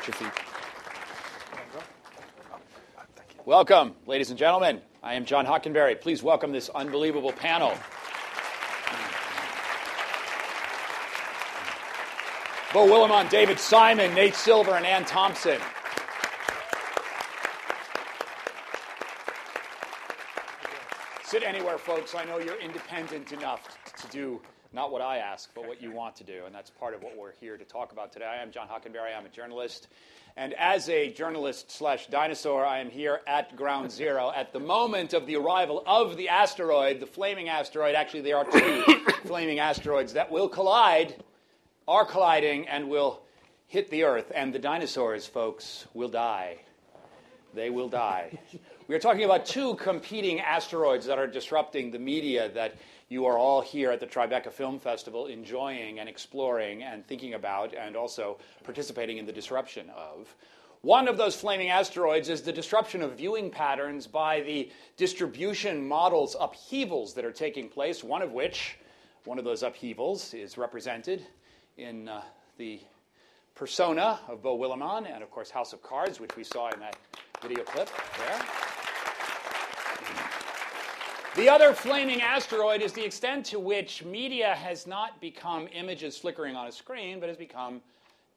Watch your feet. Welcome, ladies and gentlemen. I am John Hockenberry. Please welcome this unbelievable panel. Beau Willimon, David Simon, Nate Silver, and Anne Thompson. Sit anywhere, folks. I know you're independent enough to do not what I ask, but what you want to do. And that's part of what we're here to talk about today. I am John Hockenberry. I'm a journalist. And as a journalist slash dinosaur, I am here at ground zero at the moment of the arrival of the asteroid, the flaming asteroid. Actually, there are two flaming asteroids that will collide, are colliding, and will hit the Earth. And the dinosaurs, folks, will die. They will die. We are talking about two competing asteroids that are disrupting the media that you are all here at the Tribeca Film Festival enjoying and exploring and thinking about and also participating in the disruption of. One of those flaming asteroids is the disruption of viewing patterns by the distribution models upheavals that are taking place, one of which, one of those upheavals, is represented in uh, the persona of Beau Willimon and, of course, House of Cards, which we saw in that video clip there. The other flaming asteroid is the extent to which media has not become images flickering on a screen, but has become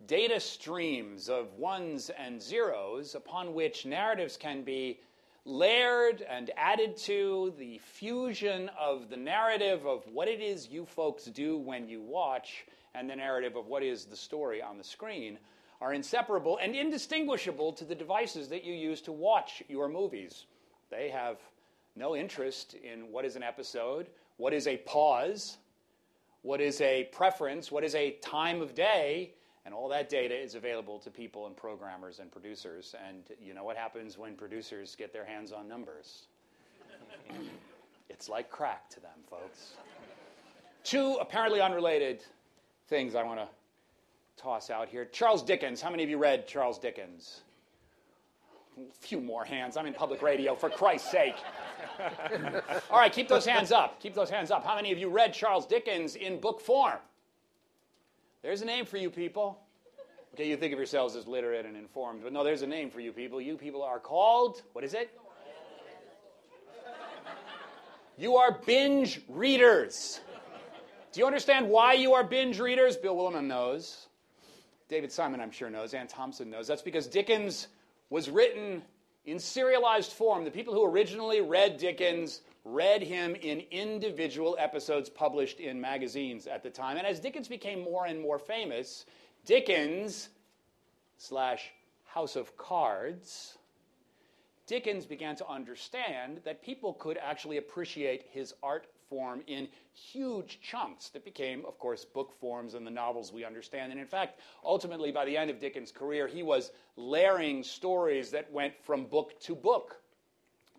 data streams of ones and zeros upon which narratives can be layered and added to. The fusion of the narrative of what it is you folks do when you watch and the narrative of what is the story on the screen are inseparable and indistinguishable to the devices that you use to watch your movies. They have no interest in what is an episode, what is a pause, what is a preference, what is a time of day, and all that data is available to people and programmers and producers. And you know what happens when producers get their hands on numbers? it's like crack to them, folks. Two apparently unrelated things I want to toss out here. Charles Dickens. How many of you read Charles Dickens? A few more hands. I'm in public radio, for Christ's sake. All right, keep those hands up. Keep those hands up. How many of you read Charles Dickens in book form? There's a name for you people. Okay, you think of yourselves as literate and informed, but no, there's a name for you people. You people are called, what is it? You are binge readers. Do you understand why you are binge readers? Beau Willimon knows. David Simon, I'm sure, knows. Anne Thompson knows. That's because Dickens was written in serialized form. The people who originally read Dickens read him in individual episodes published in magazines at the time. And as Dickens became more and more famous, Dickens slash House of Cards, Dickens began to understand that people could actually appreciate his art form in huge chunks that became, of course, book forms and the novels we understand. And in fact, ultimately, by the end of Dickens' career, he was layering stories that went from book to book.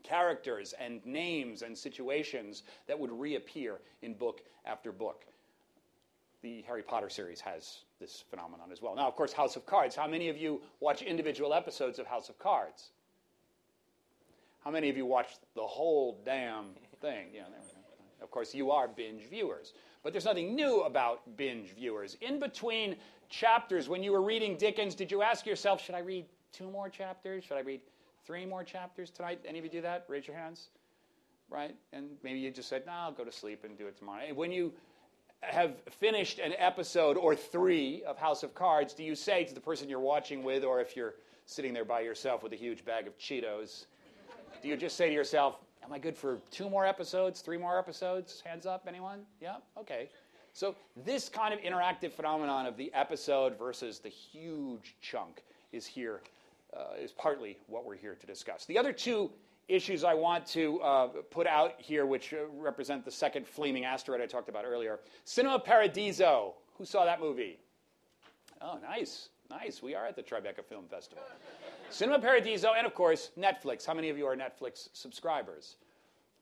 Characters and names and situations that would reappear in book after book. The Harry Potter series has this phenomenon as well. Now, of course, House of Cards. How many of you watch individual episodes of House of Cards? How many of you watch the whole damn thing? Yeah, of course, you are binge viewers. But there's nothing new about binge viewers. In between chapters, when you were reading Dickens, did you ask yourself, should I read two more chapters? Should I read three more chapters tonight? Any of you do that? Raise your hands. Right? And maybe you just said, no, I'll go to sleep and do it tomorrow. when you have finished an episode or three of House of Cards, do you say to the person you're watching with, or if you're sitting there by yourself with a huge bag of Cheetos, do you just say to yourself, Am I good for two more episodes, three more episodes? Hands up, anyone? Yeah? Okay. So, this kind of interactive phenomenon of the episode versus the huge chunk is here, uh, is partly what we're here to discuss. The other two issues I want to uh, put out here, which uh, represent the second flaming asteroid I talked about earlier Cinema Paradiso. Who saw that movie? Oh, nice. Nice. We are at the Tribeca Film Festival. Cinema Paradiso, and of course, Netflix. How many of you are Netflix subscribers?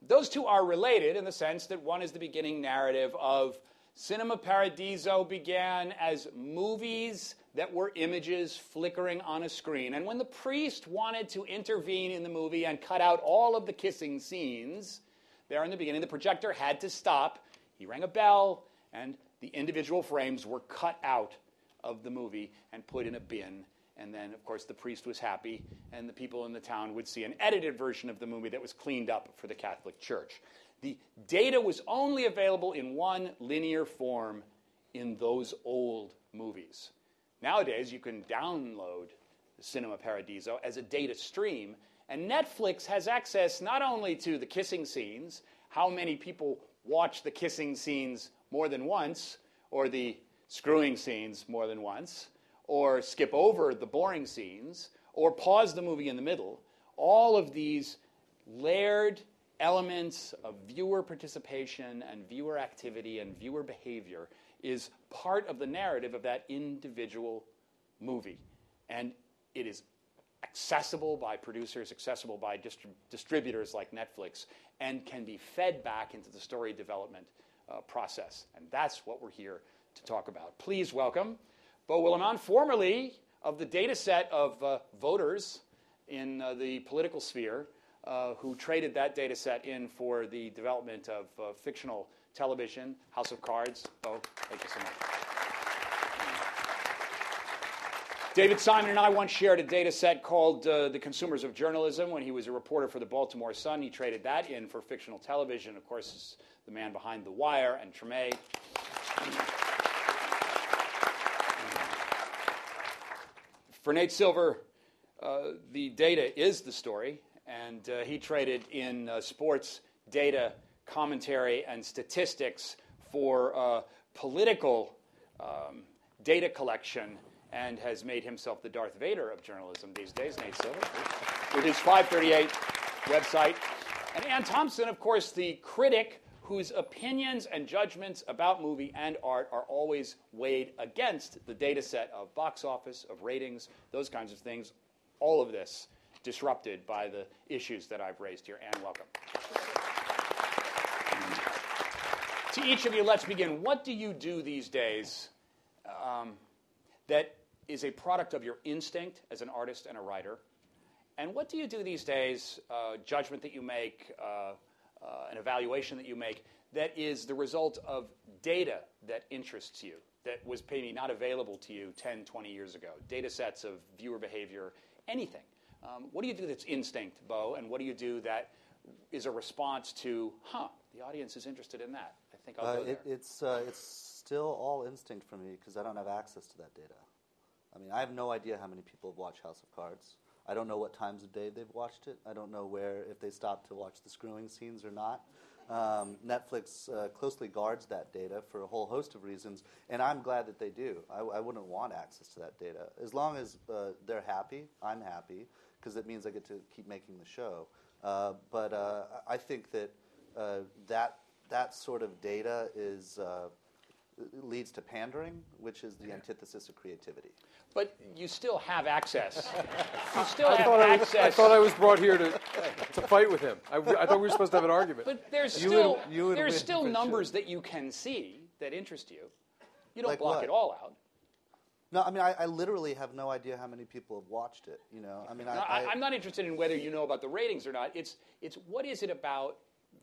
Those two are related in the sense that one is the beginning narrative of Cinema Paradiso began as movies that were images flickering on a screen. And when the priest wanted to intervene in the movie and cut out all of the kissing scenes, there in the beginning, the projector had to stop. He rang a bell, and the individual frames were cut out of the movie and put in a bin And then, of course, the priest was happy, and the people in the town would see an edited version of the movie that was cleaned up for the Catholic Church. The data was only available in one linear form in those old movies. Nowadays, you can download Cinema Paradiso as a data stream, and Netflix has access not only to the kissing scenes, how many people watch the kissing scenes more than once, or the screwing scenes more than once, or skip over the boring scenes, or pause the movie in the middle. All of these layered elements of viewer participation and viewer activity and viewer behavior is part of the narrative of that individual movie. And it is accessible by producers, accessible by distri- distributors like Netflix, and can be fed back into the story development uh, process. And that's what we're here to talk about. Please welcome Beau Willimon, formerly of the data set of uh, voters in uh, the political sphere, uh, who traded that data set in for the development of uh, fictional television, House of Cards. Beau, thank you so much. David Simon and I once shared a data set called uh, The Consumers of Journalism when he was a reporter for the Baltimore Sun. He traded that in for fictional television. Of course, the man behind The Wire and Treme. For Nate Silver, uh, the data is the story, and uh, he traded in uh, sports data, commentary, and statistics for uh, political um, data collection and has made himself the Darth Vader of journalism these days, Nate Silver, with his 538 website. And Anne Thompson, of course, the critic whose opinions and judgments about movie and art are always weighed against the data set of box office, of ratings, those kinds of things. All of this disrupted by the issues that I've raised here. And welcome. to each of you, let's begin. What do you do these days um, that is a product of your instinct as an artist and a writer? And what do you do these days, uh, judgment that you make, uh, uh, an evaluation that you make that is the result of data that interests you, that was maybe not available to you 10, 20 years ago, data sets of viewer behavior, anything. Um, what do you do that's instinct, Beau, and what do you do that is a response to, huh, the audience is interested in that? I think I'll uh, go there. It, it's, uh, it's still all instinct for me because I don't have access to that data. I mean, I have no idea how many people have watched House of Cards. I don't know what times of day they've watched it. I don't know where, if they stopped to watch the screwing scenes or not. Um, Netflix uh, closely guards that data for a whole host of reasons, and I'm glad that they do. I, I wouldn't want access to that data. As long as uh, they're happy, I'm happy, because it means I get to keep making the show. Uh, but uh, I think that uh, that that sort of data is uh, leads to pandering, which is the antithesis of creativity. But you still have access. You still I have thought I, was, access. I thought I was brought here to, to fight with him. I, I thought we were supposed to have an argument. But there's You still would- you would there's still numbers sure. that you can see that interest you. You don't Like block what? it all out. No, I mean, I, I literally have no idea how many people have watched it. You know, I mean, I, No, I, I'm not interested in whether you know about the ratings or not. It's it's what is it about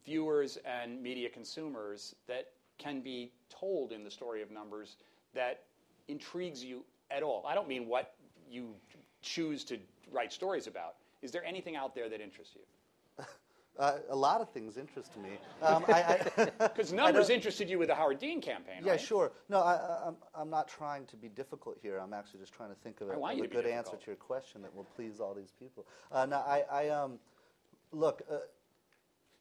viewers and media consumers that can be told in the story of numbers that intrigues you at all. I don't mean what you choose to write stories about. Is there anything out there that interests you? uh, a lot of things interest me. Um, I, I, Because numbers interested you with the Howard Dean campaign. yeah, right? sure. No, I, I, I'm, I'm not trying to be difficult here. I'm actually just trying to think of a, I want of a good answer to your question that will please all these people. Uh, no, I, I um, look. Uh,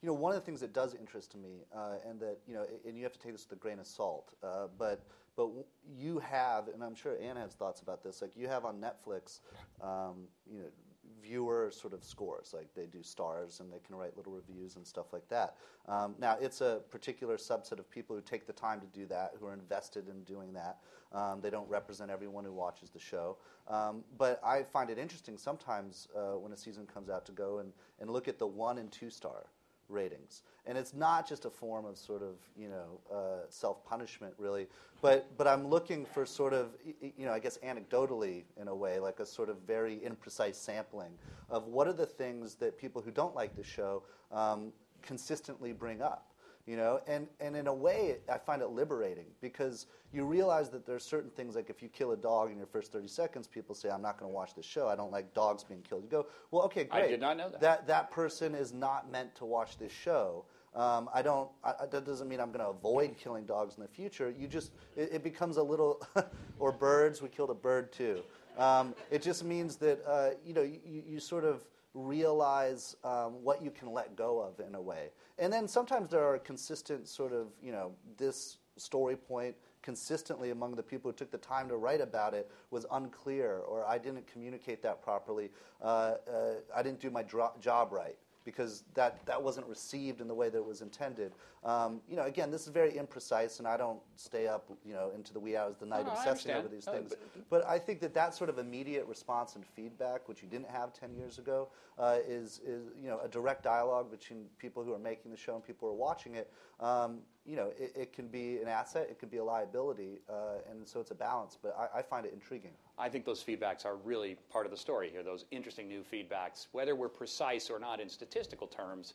you know, one of the things that does interest me, uh, and that you know, and you have to take this with a grain of salt, uh, but but you have, and I'm sure Anne has thoughts about this. Like you have on Netflix, um, you know, viewer sort of scores. Like they do stars, and they can write little reviews and stuff like that. Um, now, it's a particular subset of people who take the time to do that, who are invested in doing that. Um, they don't represent everyone who watches the show. Um, but I find it interesting sometimes uh, when a season comes out to go and, and look at the one and two star ratings. And it's not just a form of sort of, you know, uh, self-punishment really, but, but I'm looking for sort of, you know, I guess anecdotally in a way, like a sort of very imprecise sampling of what are the things that people who don't like the show um, consistently bring up. You know and, and in a way i find it liberating because you realize that there's certain things like if you kill a dog in your first 30 seconds people say i'm not going to watch this show i don't like dogs being killed you go well okay I great did not know that. that, that person is not meant to watch this show um, I don't. I, I- that doesn't mean I'm going to avoid killing dogs in the future. You just it, it becomes a little, or birds. We killed a bird too. Um, it just means that uh, you know you, you sort of realize um, what you can let go of in a way. And then sometimes there are consistent sort of you know this story point consistently among the people who took the time to write about it was unclear, or I didn't communicate that properly. Uh, uh, I didn't do my dro- job right because that, that wasn't received in the way that it was intended. Um, you know, again, this is very imprecise, and I don't stay up, you know, into the wee hours of the night No, obsessing over these things. but- But I think that that sort of immediate response and feedback, which you didn't have 10 years ago, uh, is, is, you know, a direct dialogue between people who are making the show and people who are watching it. Um, you know, it, it can be an asset, it can be a liability, uh, and so it's a balance, but I, I find it intriguing. I think those feedbacks are really part of the story here, those interesting new feedbacks. Whether we're precise or not in statistical terms,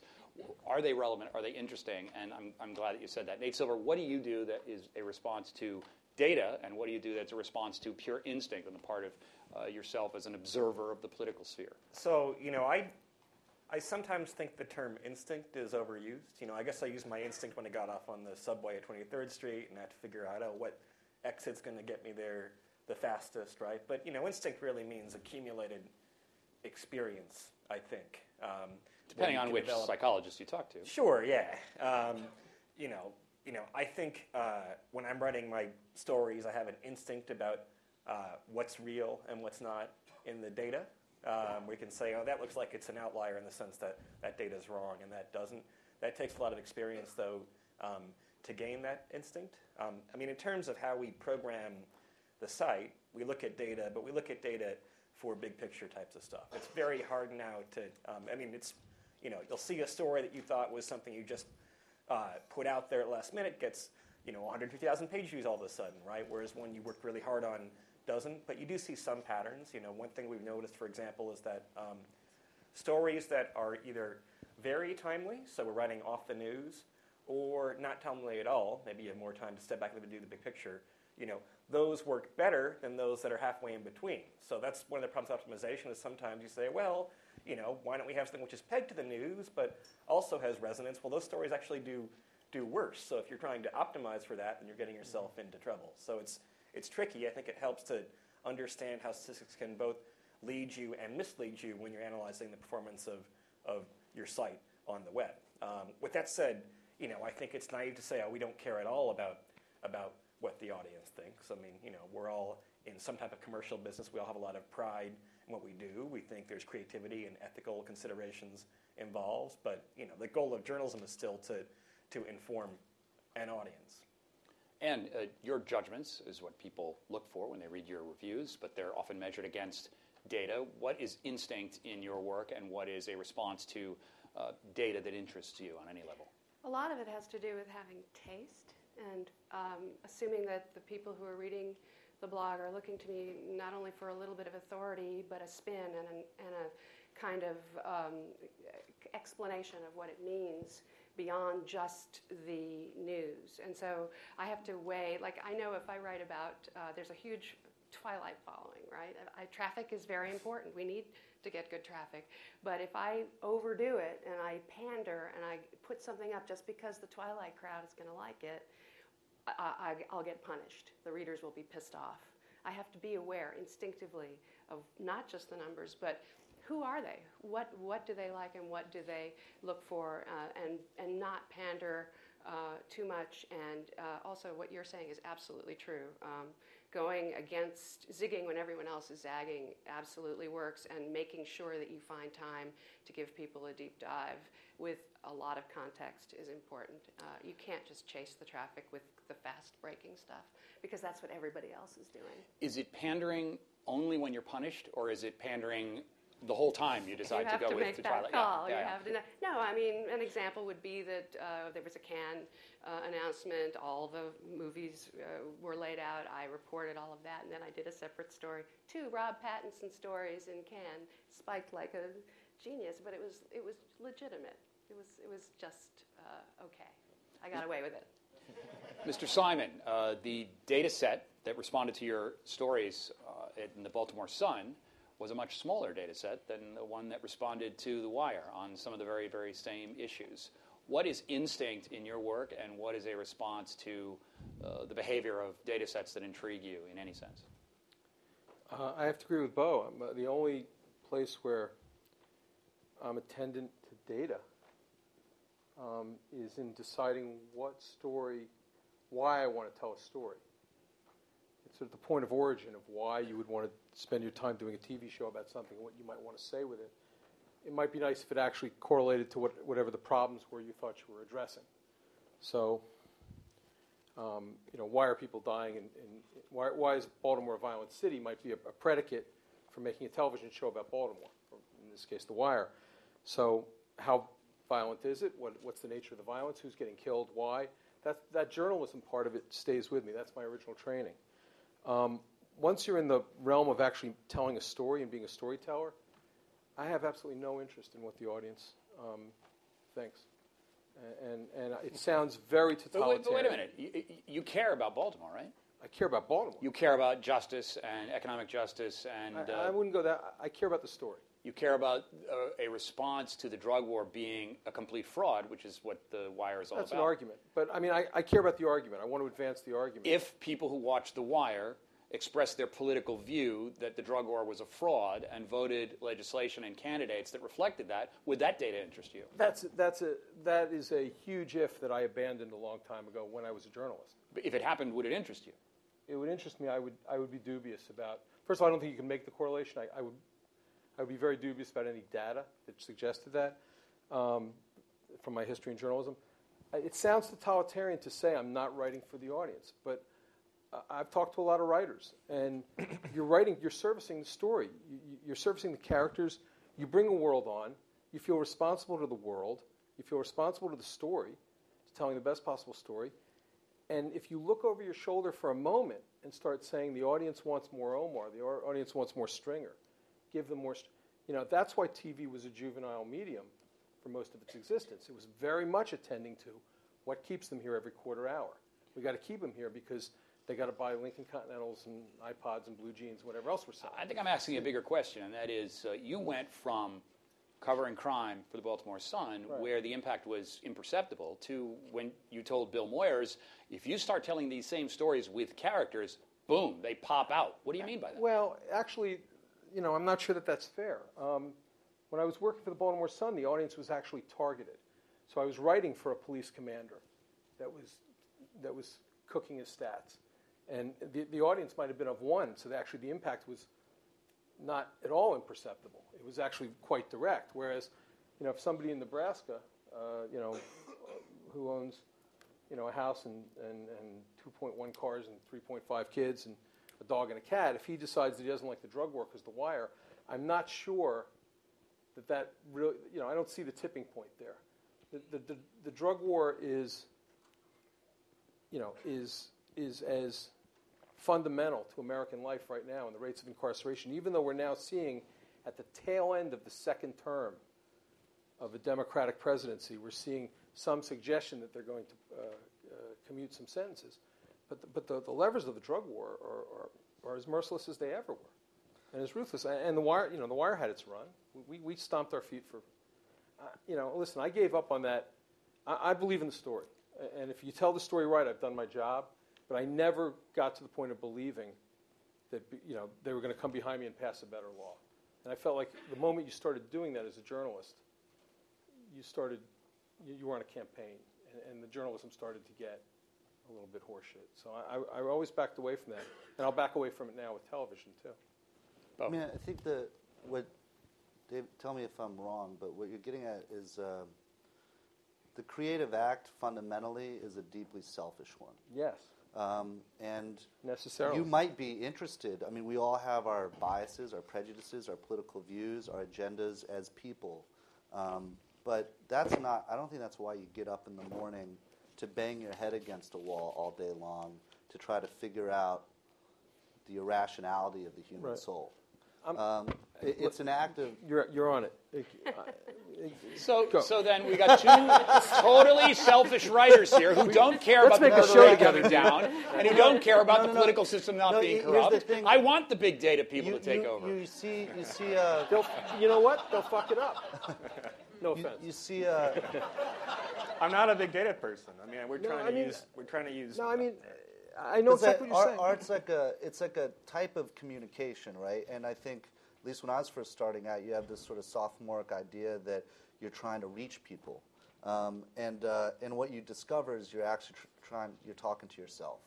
are they relevant? Are they interesting? And I'm, I'm glad that you said that. Nate Silver, what do you do that is a response to data, and what do you do that's a response to pure instinct on the part of uh, yourself as an observer of the political sphere? So, you know, I, I sometimes think the term instinct is overused. You know, I guess I used my instinct when I got off on the subway at 23rd Street and had to figure out, oh, what exit's going to get me there the fastest, right? But, you know, instinct really means accumulated experience, I think. Um, Depending on which develop- psychologist you talk to. Sure, yeah. Um, you know, you know. I think uh, when I'm writing my stories, I have an instinct about uh, what's real and what's not in the data. Um, we can say, oh, that looks like it's an outlier in the sense that that data is wrong, and that doesn't. That takes a lot of experience, though, um, to gain that instinct. Um, I mean, in terms of how we program the site, we look at data, but we look at data for big picture types of stuff. It's very hard now to. Um, I mean, it's you know, you'll see a story that you thought was something you just uh, put out there at last minute gets you know 150,000 page views all of a sudden, right? Whereas one you worked really hard on doesn't. But you do see some patterns. You know, one thing we've noticed, for example, is that um, stories that are either very timely, so we're writing off the news, or not timely at all. Maybe you have more time to step back and do the big picture. You know, those work better than those that are halfway in between. So that's one of the problems with optimization is sometimes you say, well, you know, why don't we have something which is pegged to the news but also has resonance? Well, those stories actually do do worse. So if you're trying to optimize for that, then you're getting yourself into trouble. So it's it's tricky. I think it helps to understand how statistics can both lead you and mislead you when you're analyzing the performance of, of your site on the web. Um, with that said, you know, I think it's naive to say, oh, we don't care at all about about what the audience thinks. I mean, you know, we're all in some type of commercial business. We all have a lot of pride in what we do. We think there's creativity and ethical considerations involved. But you know, the goal of journalism is still to to inform an audience. And uh, your judgments is what people look for when they read your reviews, but they're often measured against data. What is instinct in your work, and what is a response to uh, data that interests you on any level? A lot of it has to do with having taste and um, assuming that the people who are reading the blog are looking to me not only for a little bit of authority, but a spin and, an, and a kind of um, explanation of what it means beyond just the news. And so I have to weigh, like, I know if I write about, uh, there's a huge twilight following, right? I, traffic is very important. We need to get good traffic. But if I overdo it and I pander and I put something up just because the twilight crowd is going to like it, I, I, will get punished. The readers will be pissed off. I have to be aware instinctively of not just the numbers, but who are they? What, what do they like and what do they look for? Uh, and, and not pander uh, too much. And uh, also, what you're saying is absolutely true. Um, going against zigging when everyone else is zagging absolutely works, and making sure that you find time to give people a deep dive with a lot of context is important. Uh, you can't just chase the traffic with the fast breaking stuff because that's what everybody else is doing. Is it pandering only when you're punished, or is it pandering the whole time you decide you to go to with the Twilight? call. Yeah, you yeah, have to know. No, I mean, an example would be that uh, there was a Cannes uh, announcement. All the movies uh, were laid out. I reported all of that, and then I did a separate story. Two Rob Pattinson stories in Cannes, spiked like a genius, but it was it was legitimate. It was it was just uh, okay. I got away with it. Mr. Simon, uh, the data set that responded to your stories uh, in the Baltimore Sun was a much smaller data set than the one that responded to The Wire on some of the very, very same issues. What is instinct in your work, and what is a response to uh, the behavior of data sets that intrigue you in any sense? Uh, I have to agree with Beau. I'm, uh, the only place where I'm attendant to data um, is in deciding what story, why I want to tell a story. Sort of the point of origin of why you would want to spend your time doing a TV show about something, and what you might want to say with it. It might be nice if it actually correlated to what, whatever the problems were you thought you were addressing. So, um, you know, why are people dying? And why, why is Baltimore a violent city? Might be a, a predicate for making a television show about Baltimore, or in this case, The Wire. So, how violent is it? What, what's the nature of the violence? Who's getting killed? Why? That, that journalism part of it stays with me. That's my original training. Um, once you're in the realm of actually telling a story and being a storyteller, I have absolutely no interest in what the audience um, thinks. And, and it sounds very totalitarian. But wait, but wait a minute. You, you, care about Baltimore, right? I care about Baltimore. You care about justice and economic justice and. I, uh, I wouldn't go that. I care about the story. You care about uh, a response to the drug war being a complete fraud, which is what the Wire is all That's about. That's an argument. But I mean, I, I care about the argument. I want to advance the argument. If people who watch The Wire expressed their political view that the drug war was a fraud and voted legislation and candidates that reflected that, would that data interest you? That's that's a that is a huge if that I abandoned a long time ago when I was a journalist. But if it happened, would it interest you? It would interest me. I would I would be dubious about. First of all, I don't think you can make the correlation. I, I would I would be very dubious about any data that suggested that um, from my history in journalism. It sounds totalitarian to say I'm not writing for the audience, but I've talked to a lot of writers, and you're writing, you're servicing the story, you're servicing the characters. You bring a world on. You feel responsible to the world. You feel responsible to the story, to telling the best possible story. And if you look over your shoulder for a moment and start saying the audience wants more Omar, the audience wants more Stringer, give them more. You know, that's why TV was a juvenile medium for most of its existence. It was very much attending to what keeps them here every quarter hour. We got to keep them here because they got to buy Lincoln Continentals and iPods and blue jeans, whatever else we're selling. I think I'm asking a bigger question, and that is, uh, you went from covering crime for the Baltimore Sun, right. where the impact was imperceptible, to when you told Bill Moyers, if you start telling these same stories with characters, boom, they pop out. What do you mean by that? Well, actually, you know, I'm not sure that that's fair. Um, when I was working for the Baltimore Sun, the audience was actually targeted. So I was writing for a police commander that was that was cooking his stats. And the, the audience might have been of one, so actually the impact was not at all imperceptible. It was actually quite direct. Whereas, you know, if somebody in Nebraska, uh, you know, who owns, you know, a house and, and, and 2.1 cars and 3.5 kids and a dog and a cat, if he decides that he doesn't like the drug war because the wire, I'm not sure that that really, you know, I don't see the tipping point there. The, the, the, the drug war is, you know, is, is as fundamental to American life right now and the rates of incarceration, even though we're now seeing at the tail end of the second term of a Democratic presidency, we're seeing some suggestion that they're going to uh, uh, commute some sentences. But the, but the, the levers of the drug war are, are, are, as merciless as they ever were, and as ruthless. And the wire, you know, the wire had its run. We, we stomped our feet for, uh, you know. Listen, I gave up on that. I, I believe in the story, and if you tell the story right, I've done my job. But I never got to the point of believing that you know they were going to come behind me and pass a better law. And I felt like the moment you started doing that as a journalist, you started you, you were on a campaign, and, and, the journalism started to get a little bit horseshit. So I, I, I, always backed away from that, and I'll back away from it now with television too. I mean, I think the what Dave, tell me if I'm wrong, but what you're getting at is. Uh, the creative act fundamentally is a deeply selfish one. Yes. Um, and necessarily, you might be interested. I mean, we all have our biases, our prejudices, our political views, our agendas as people. Um, but that's not. I don't think that's why you get up in the morning to bang your head against a wall all day long to try to figure out the irrationality of the human right. soul. Um, it, it's an act of You're, you're on it. It- So, Go. so then we got two totally selfish writers here who don't care Let's about the make a show data together. coming down, and who don't care about No, the no, no. political system not No, being here's the corrupt. thing. I want the big data people you, to take you, over. You see, you see, uh, you know what? They'll fuck it up. No offense. you see, uh, I'm not a big data person. I mean, we're No, trying I to mean- use. We're trying to use. no, I mean, I know It's a- exactly what you're art- saying. Art's like a it's like a type of communication, right? And I think at least when I was first starting out, you have this sort of sophomoric idea that you're trying to reach people, um, and uh, and what you discover is you're actually tr- trying you're talking to yourself,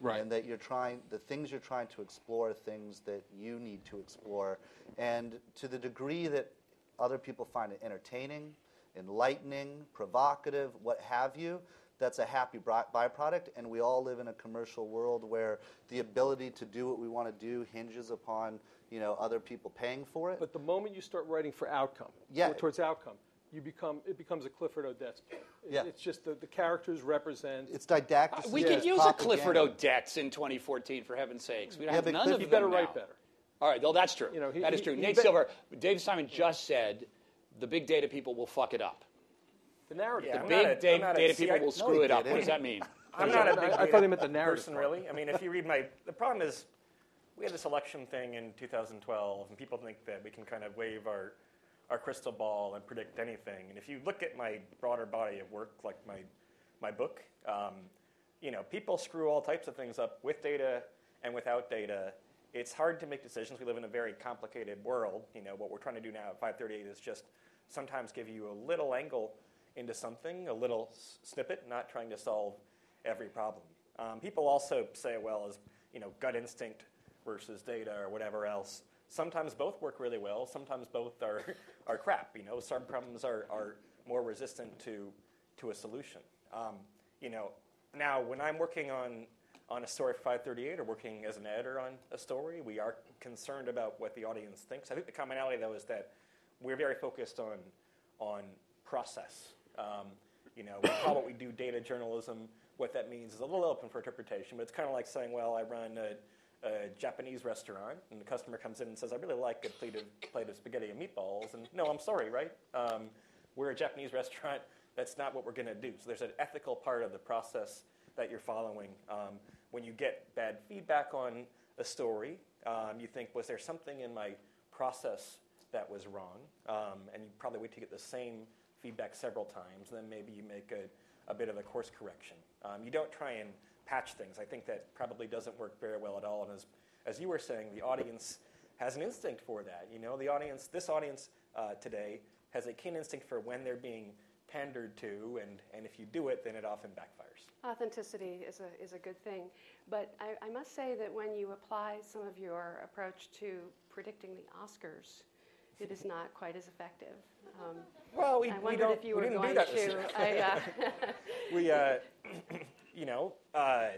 Right. And that you're trying the things you're trying to explore are things that you need to explore, and to the degree that other people find it entertaining, enlightening, provocative, what have you, that's a happy byproduct. And we all live in a commercial world where the ability to do what we want to do hinges upon you know other people paying for it. But the moment you start writing for outcome, Yeah. or towards outcome, you become it becomes a Clifford Odets play. It- Yeah. It's just the, the characters represent. it's didactic. Uh, we it's could use a. Clifford Odets in 2014, for heaven's sakes. We don't Yeah, have but none Cliff- of you them better now. write better. All right, well, that's true. You know, he- that is true. he Nate bet- Silver, Dave Simon just said the big data people will fuck it up. The narrative. Yeah, The I'm big a- da- I'm a- data see, people I- will No, screw he it up. What does that mean? I'm not a I- big I thought data he meant the narrative person, part. really. I mean, if you read my, the problem is, we had this election thing in 2012, and people think that we can kind of wave our, our crystal ball and predict anything. And if you look at my broader body of work, like my, my book, um, you know, people screw all types of things up with data and without data. It's hard to make decisions. We live in a very complicated world. You know, what we're trying to do now at 538 is just sometimes give you a little angle into something, a little snippet, not trying to solve every problem. Um, people also say, well, as you know, gut instinct versus data or whatever else. Sometimes both work really well. Sometimes both are, are crap. You know, some problems are, are more resistant to, to a solution. Um, you know, now when I'm working on, on a story for 538 or working as an editor on a story, we are concerned about what the audience thinks. I think the commonality though is that we're very focused on, on process. Um, you know, we call what we do data journalism. What that means is a little open for interpretation, but it's kind of like saying, well, I run a, a Japanese restaurant, and the customer comes in and says, I really like a plate of, plate of spaghetti and meatballs. And no, I'm sorry, right? Um, we're a Japanese restaurant. That's not what we're going to do. So there's an ethical part of the process that you're following. Um, when you get bad feedback on a story, um, you think, was there something in my process that was wrong? Um, and you probably wait to get the same feedback several times, then maybe you make a, a bit of a course correction. Um, you don't try and patch things. I think that probably doesn't work very well at all. And as, as you were saying, the audience has an instinct for that. You know, the audience, this audience uh, today has a keen instinct for when they're being pandered to, and, and if you do it, then it often backfires. Authenticity is a, is a good thing. But I, I must say that when you apply some of your approach to predicting the Oscars, it is not quite as effective. Um, Well, we, I we don't, if you we were didn't going do that to. I, uh, we, uh, you know, uh,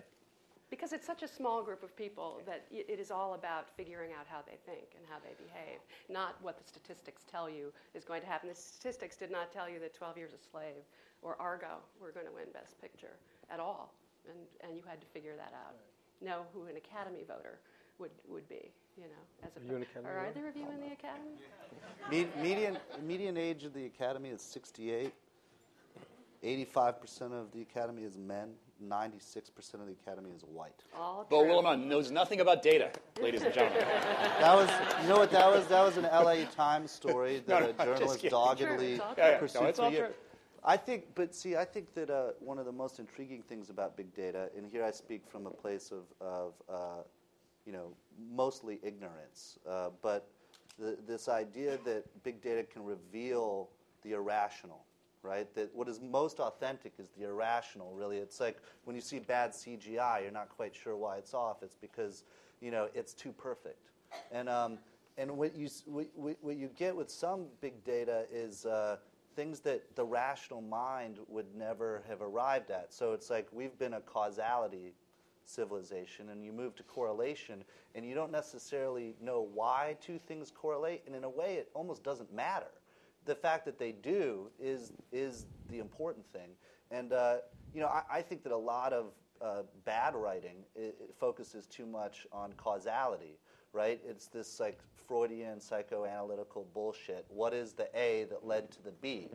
because it's such a small group of people that it is all about figuring out how they think and how they behave, not what the statistics tell you is going to happen. The statistics did not tell you that 12 Years a Slave or Argo were going to win Best Picture at all, and, and you had to figure that out. Know who an Academy voter would, would be, you know. As a Are you an Academy Are voter? either of you in the Academy? Me- median median age of the academy is 68. 85% of the academy is men. 96% of the academy is white. All Beau true. Willimon knows nothing about data, ladies and gentlemen. That was, you know what that was? That was an LA Times story that no, a I'm just journalist doggedly True, it's Yeah, yeah, pursued no, for all years. I think, but see, I think that uh, one of the most intriguing things about big data, and here I speak from a place of, of uh, you know, mostly ignorance, uh, but the, this idea that big data can reveal the irrational, right? That what is most authentic is the irrational, really. It's like when you see bad CGI, you're not quite sure why it's off. It's because, you know, it's too perfect. And, um, and what, you, what, what you get with some big data is uh, things that the rational mind would never have arrived at. So it's like we've been a causality civilization and you move to correlation and you don't necessarily know why two things correlate and in a way it almost doesn't matter the fact that they do is is the important thing and uh, you know I, I think that a lot of uh, bad writing it, it focuses too much on causality, right? It's this like Freudian psychoanalytical bullshit. What is the A that led to the B?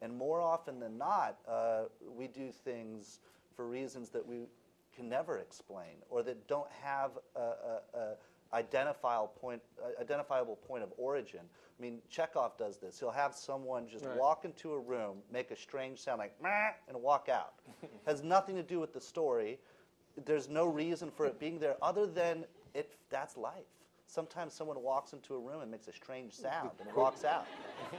And more often than not, uh, we do things for reasons that we can never explain or that don't have a, a, a identifiable point, uh, identifiable point of origin. I mean, Chekhov does this. He'll have someone just Right. walk into a room, make a strange sound like "Meh," and walk out. Has nothing to do with the story. There's no reason for it being there other than it. That's life. Sometimes someone walks into a room and makes a strange sound and walks out,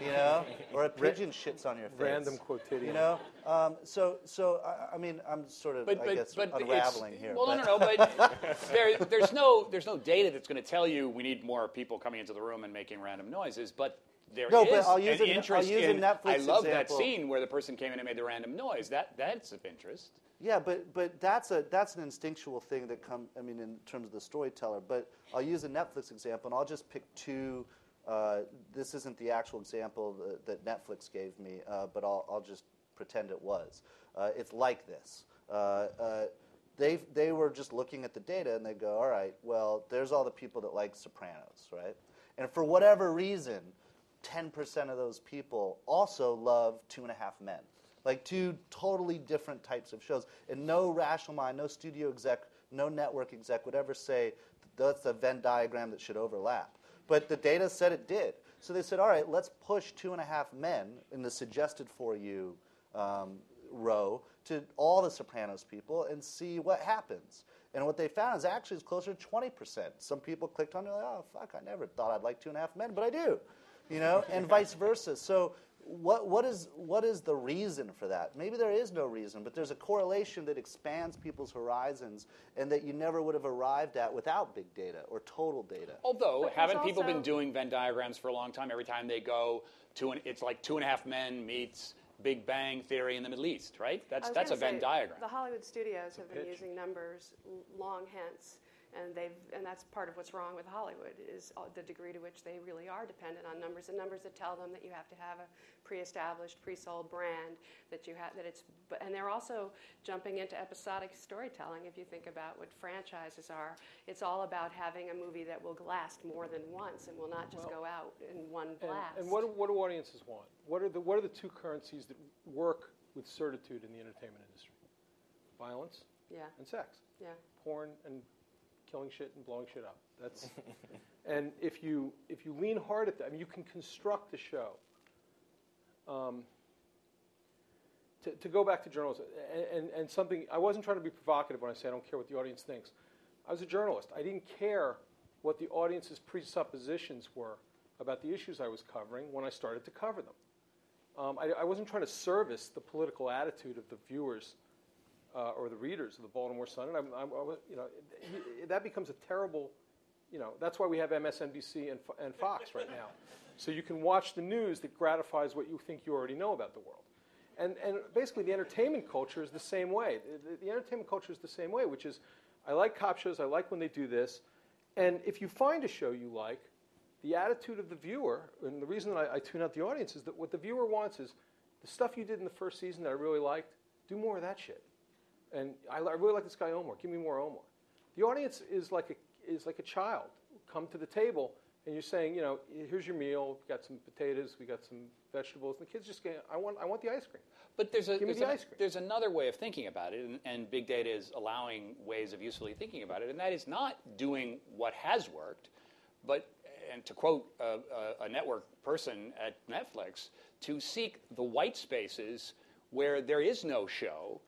you know, or a pigeon shits on your face. Random quotidian. You know, um, so so I, I mean, I'm sort of But, I but, guess but it's- unraveling here. Well, but- no, no, no. But there, there's no there's no data that's going to tell you we need more people coming into the room and making random noises. But there is No, but I'll use an a- I'll interest use a in. Netflix I love that scene where the person came in and made the random noise. That that's of interest. Yeah, but but that's a that's an instinctual thing that come. I mean, in terms of the storyteller. But I'll use a Netflix example, and I'll just pick two. Uh, this isn't the actual example that, that Netflix gave me, uh, but I'll I'll just pretend it was. Uh, it's like this. Uh, uh, they they were just looking at the data, and they go, all right, well, there's all the people that like Sopranos, right? And for whatever reason, 10% of those people also love Two and a Half Men. Like two totally different types of shows. And no rational mind, no studio exec, no network exec would ever say that's a Venn diagram that should overlap. But the data said it did. So they said, all right, let's push Two and a Half Men in the suggested for you um, row to all the Sopranos people and see what happens. And what they found is actually it's closer to 20%. Some people clicked on it, like, oh, fuck, I never thought I'd like Two and a Half Men, but I do. You know, and vice versa. So what, what, is, what is the reason for that? Maybe there is no reason, but there's a correlation that expands people's horizons and that you never would have arrived at without big data or total data. Although, But haven't people been doing Venn diagrams for a long time? Every time they go to an, it's like two and a half men meets Big Bang Theory in the Middle East, right? That's that's a gonna Venn diagram. The Hollywood studios have been pitch. using numbers long hence, and they've and that's part of what's wrong with Hollywood is the degree to which they really are dependent on numbers and numbers that tell them that you have to have a pre-established, pre-sold brand that you have that it's and they're also jumping into episodic storytelling. If you think about what franchises are, it's all about having a movie that will last more than once and will not just Well, go out in one And, blast. and what, do- what do audiences want? What are, the, what are the two currencies that work with certitude in the entertainment industry? Violence yeah, and sex. yeah. Porn and killing shit and blowing shit up. That's, and if you, if you lean hard at that, I mean, you can construct a show. Um, to, to go back to journalism, and, and, and something, I wasn't trying to be provocative when I say I don't care what the audience thinks. I was a journalist. I didn't care what the audience's presuppositions were about the issues I was covering when I started to cover them. Um, I, I wasn't trying to service the political attitude of the viewers uh, or the readers of the Baltimore Sun, and I'm, I'm, was- you know, that becomes a terrible, you know, that's why we have MSNBC and, and Fox right now. So you can watch the news that gratifies what you think you already know about the world. And, and basically, the entertainment culture is the same way. The, the, the entertainment culture is the same way, which is I like cop shows, I like when they do this. And if you find a show you like, the attitude of the viewer, and the reason that I, I tune out the audience is that what the viewer wants is the stuff you did in the first season that I really liked, do more of that shit. And I, I really like this guy Omar. Give me more Omar. The audience is like a, is like a child. Come to the table, and you're saying, you know, here's your meal. We got some potatoes. We got some vegetables. And the kids just get, I want, I want the ice cream. But there's a Give me there's, the a- ice cream. there's another way of thinking about it, and, and big data is allowing ways of usefully thinking about it, and that is not doing what has worked, but and to quote a, a network person at Netflix, to seek the white spaces where there is no show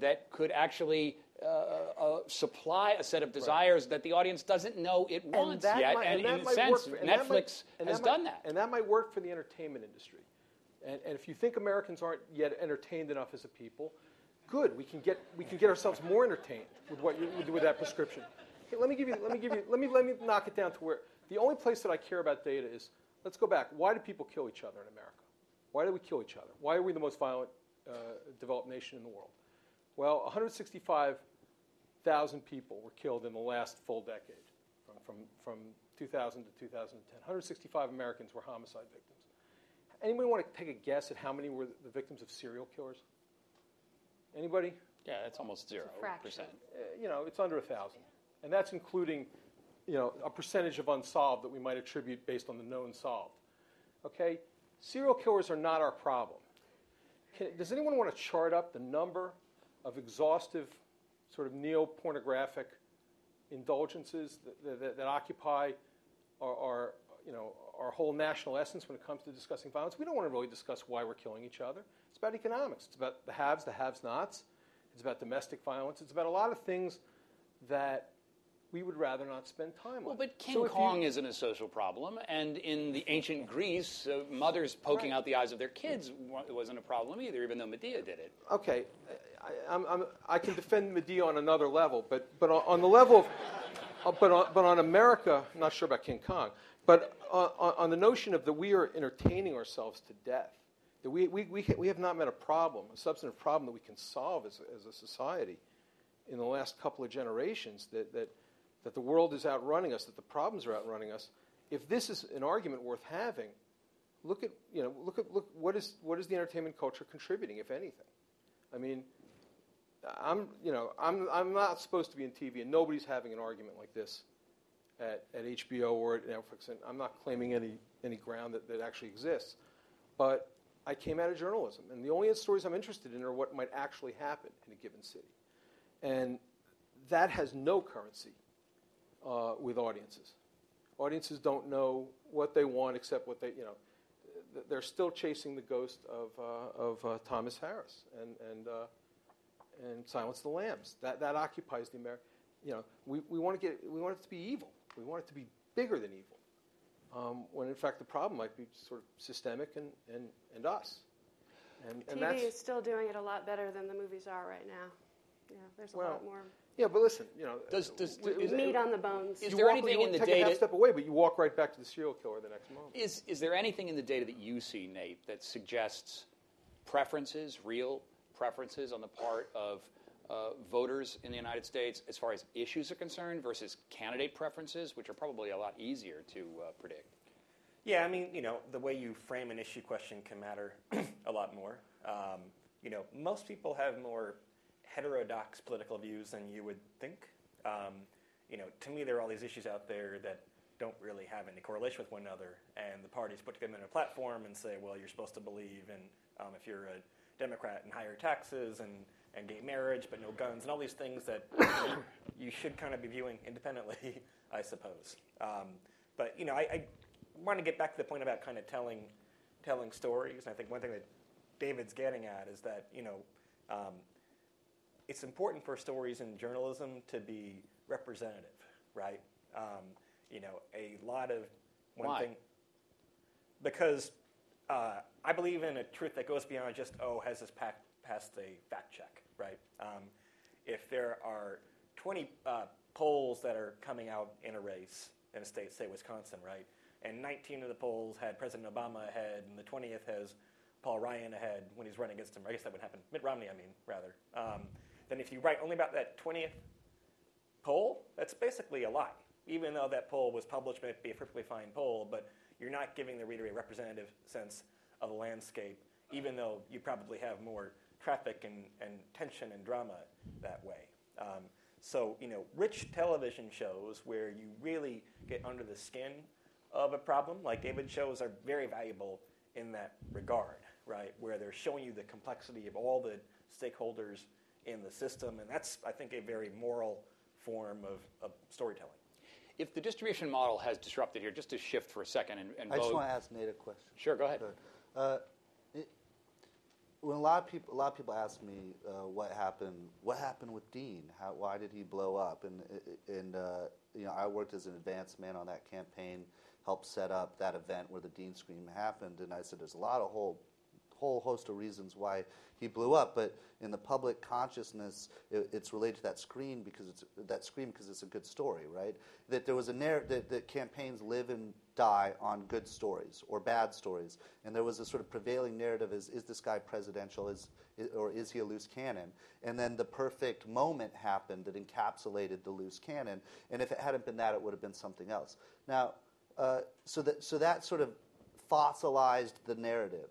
that could actually. Uh, uh, supply a set of desires that the audience doesn't know it wants that yet, might- and, that in a sense, for- and that Netflix might- has that might- done that. And that might work for the entertainment industry. And, and if you think Americans aren't yet entertained enough as a people, good. We can get we can get ourselves more entertained with what you with, with that prescription. Hey, let me give you let me give you let me let me knock it down to where the only place that I care about data is let's go back. Why do people kill each other in America? Why do we kill each other? Why are we the most violent uh, developed nation in the world? Well, 165,000 people were killed in the last full decade, from, from, from 2000 to 2010. 165 Americans were homicide victims. Anybody want to take a guess at how many were the victims of serial killers? Anybody? Yeah, it's almost zero fraction. percent. Uh, you know, it's under a thousand, and that's including, you know, a percentage of unsolved that we might attribute based on the known solved. Okay, serial killers are not our problem. Can, does anyone want to chart up the number of exhaustive, sort of neo-pornographic indulgences that, that, that occupy our, our, you know, our whole national essence when it comes to discussing violence? We don't want to really discuss why we're killing each other. It's about economics. It's about the haves, the have-nots. It's about domestic violence. It's about a lot of things that we would rather not spend time Well, on. but King So if you- Kong isn't a social problem, and in the ancient Greece, uh, mothers poking Right. out the eyes of their kids wa- wasn't a problem either, even though Medea did it. okay, I, I'm, I'm, I can defend Medea on another level, but, but on, on the level of, uh, but, on, but on America, I'm not sure about King Kong, but on, on on the notion of that we are entertaining ourselves to death, that we, we, we, we have not met a problem, a substantive problem that we can solve as, as a society in the last couple of generations, that, that, that the world is outrunning us, that the problems are outrunning us. If this is an argument worth having, look at, you know, look at, look, what is, what is the entertainment culture contributing, if anything? I mean, I'm, you know, I'm, I'm not supposed to be in TV, and nobody's having an argument like this at, at HBO or at Netflix, and I'm not claiming any, any ground that, that actually exists. But I came out of journalism, and the only stories I'm interested in are what might actually happen in a given city. And that has no currency uh, with audiences. Audiences don't know what they want except what they, you know, they're still chasing the ghost of, uh, of uh, Thomas Harris and, and, uh, and Silence the Lambs. That, that occupies the American, you know, we, we, want to get, we want it to be evil. We want it to be bigger than evil. Um, when in fact the problem might be sort of systemic and, and, and us. And, and TV that's, is still doing it a lot better than the movies are right now. Yeah, there's a Well, lot more yeah, but listen, you know, Does- does- w- is- meat on the bones. Is you there walk- anything you in the take a half data- step away, but you walk right back to the serial killer the next moment. Is, is there anything in the data that you see, Nate, that suggests preferences, real preferences on the part of uh, voters in the United States as far as issues are concerned versus candidate preferences, which are probably a lot easier to uh, predict? Yeah, I mean, you know, the way you frame an issue question can matter a lot more. Um, you know, most people have more heterodox political views than you would think. Um, you know, to me, there are all these issues out there that don't really have any correlation with one another, and the parties put them in a platform and say, well, you're supposed to believe in um, if you're a Democrat and higher taxes and, and gay marriage, but no guns, and all these things that you should kind of be viewing independently, I suppose. Um, but you know, I, I want to get back to the point about kind of telling telling stories. And I think one thing that David's getting at is that you know um, it's important for stories in journalism to be representative, right? Um, you know, a lot of one Why? thing because uh, I believe in a truth that goes beyond just oh, has this pack passed a fact check, right? Um, if there are 20 uh, polls that are coming out in a race in a state, say Wisconsin, right, and 19 of the polls had President Obama ahead, and the 20th has Paul Ryan ahead when he's running against him. I guess that would happen. Mitt Romney, I mean, rather. Um, then if you write only about that 20th poll, that's basically a lie. Even though that poll was published, might be a perfectly fine poll, but you're not giving the reader a representative sense of the landscape, even though you probably have more traffic and, and tension and drama that way. Um, so, you know, rich television shows where you really get under the skin of a problem, like David shows, are very valuable in that regard, right? Where they're showing you the complexity of all the stakeholders in the system, and that's, I think, a very moral form of, of storytelling. If the distribution model has disrupted here, just to shift for a second and, and I just want to ask Nate a question. Sure, go ahead. Good. Uh, it, when a lot of people, a lot of people ask me uh, what happened, what happened with Dean? How, why did he blow up? And and uh, you know, I worked as an advanced man on that campaign, helped set up that event where the Dean scream happened. And I said, there's a lot of whole whole host of reasons why he blew up, but in the public consciousness, it, it's related to that screen because it's that scream because it's a good story, right? That there was a narrative that, that campaigns live and die on good stories or bad stories, and there was a sort of prevailing narrative: is is this guy presidential? Is or is he a loose cannon? And then the perfect moment happened that encapsulated the loose cannon, and if it hadn't been that, it would have been something else. Now, uh, so that so that sort of fossilized the narrative.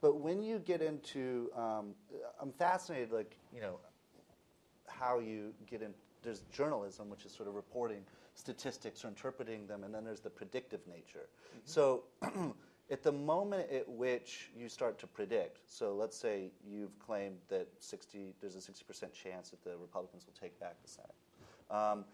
But when you get into, um, I'm fascinated, like, you know, how you get in. There's journalism, which is sort of reporting statistics or interpreting them, and then there's the predictive nature. So, at the moment at which you start to predict, so let's say you've claimed that 60, there's a 60% chance that the Republicans will take back the Senate. Um,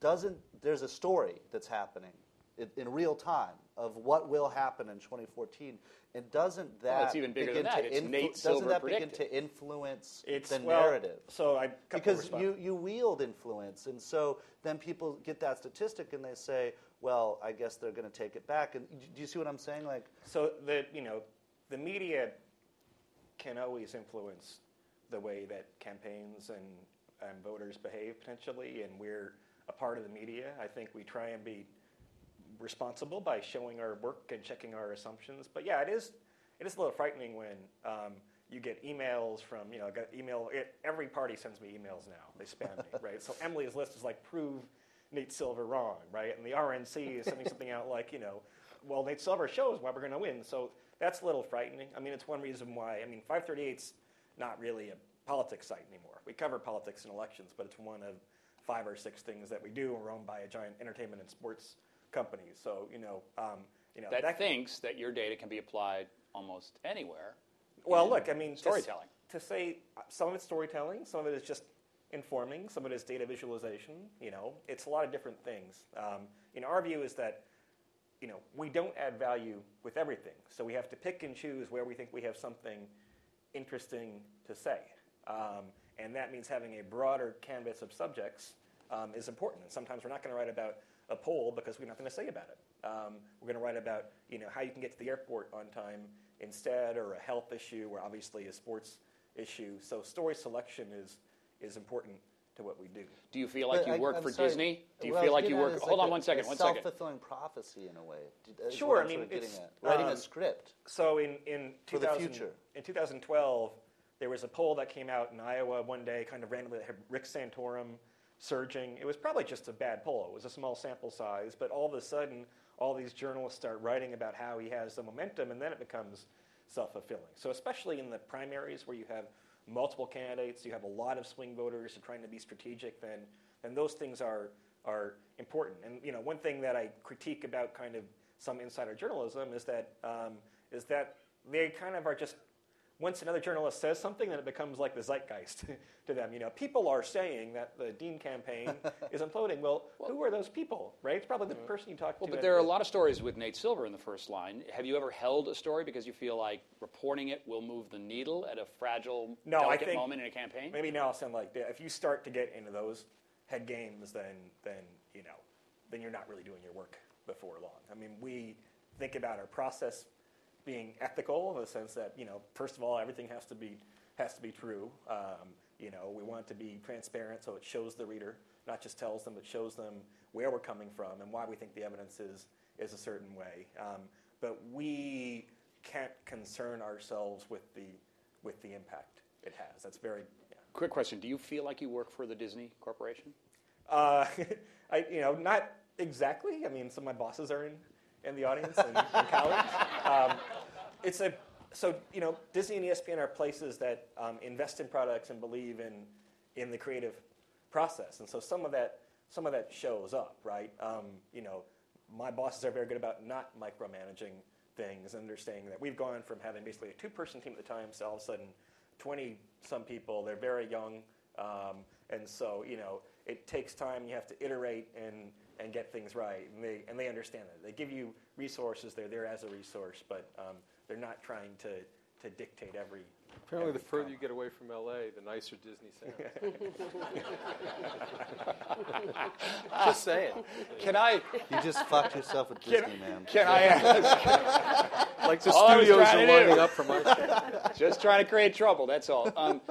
doesn't there's a story that's happening in, in real time of what will happen in 2014, and doesn't that Well, even bigger begin than that. to It's Nate doesn't Silver that begin to influence It's the well, narrative? So I because you, you wield influence, and so then people get that statistic and they say, "Well, I guess they're going to take it back." And do you see what I'm saying? Like, So the you know the media can always influence the way that campaigns and, and voters behave potentially, and we're a part of the media. I think we try and be responsible by showing our work and checking our assumptions. But yeah, it is it is a little frightening when um, you get emails from you know got email. It, every party sends me emails now. They spam me, right? So Emily's list is like prove Nate Silver wrong, right? And the RNC is sending something out like you know, well Nate Silver shows why we're going to win. So that's a little frightening. I mean, it's one reason why. I mean, 538's not really a politics site anymore. We cover politics and elections, but it's one of five or six things that we do, we're owned by a giant entertainment and sports company. So you know, um, you know that, thinks that your data can be applied almost anywhere. Well, look, I mean, storytelling. To, say uh, some of it's storytelling, some of it is just informing, some of it is data visualization. You know, it's a lot of different things. Um, in our view, is that you know we don't add value with everything, so we have to pick and choose where we think we have something interesting to say, um, and that means having a broader canvas of subjects um, is important. And sometimes we're not going to write about a poll because we're not going to say about it. Um, we're going to write about you know how you can get to the airport on time instead, or a health issue, or obviously a sports issue. So story selection is is important to what we do. Do you feel like But you I- work I'm for sorry, Disney? Do you what I feel like you work? Hold like on a- one second. One second. Self-fulfilling prophecy in a way. Is Sure, I I'm sort mean, of it's, at. Writing um, a script. So in in For the 2000 future. in 2012, there was a poll that came out in Iowa one day, kind of randomly, that had Rick Santorum surging. It was probably just a bad poll. It was a small sample size, but all of a sudden, all these journalists start writing about how he has the momentum, and then it becomes self-fulfilling. So especially in the primaries where you have multiple candidates, you have a lot of swing voters who are trying to be strategic, then then those things are are important. And you know, one thing that I critique about kind of some insider journalism is that um, is that they kind of are just once another journalist says something, then it becomes like the zeitgeist to them. You know, people are saying that the Dean campaign is imploding. Well, who are those people, right? It's probably the person you talked Well, to. Well, but there are a lot of stories with Nate Silver in the first line. Have you ever held a story because you feel like reporting it will move the needle at a fragile, No, I delicate think- moment in a campaign? Maybe now I'll sound like. If you start to get into those head games, then then you know, then you're not really doing your work before long. I mean, we think about our process being ethical in the sense that you know, first of all, everything has to be has to be true. Um, you know, we want it to be transparent, so it shows the reader, not just tells them, but shows them where we're coming from and why we think the evidence is is a certain way. Um, but we can't concern ourselves with the with the impact it has. That's very yeah. Quick question: Do you feel like you work for the Disney Corporation? Uh, I, you know, not exactly. I mean, some of my bosses are in, in the audience in, in college. Um, it's a so you know, Disney and ESPN are places that um, invest in products and believe in in the creative process, and so some of that some of that shows up, right? Um, you know, my bosses are very good about not micromanaging things and understanding that we've gone from having basically a two-person team at the time to all of a sudden 20 some people. They're very young, um, and so you know it takes time. You have to iterate and and get things right, and they and they understand that. They give you resources. They're there as a resource, but um, they're not trying to to dictate every. Apparently, the further comma. you get away from LA, the nicer Disney sounds. Just saying. Can I? You just fucked yourself with Disney, man. Can I ask? Like the All studios are to lining up for my. Just trying to create trouble. That's all. Um,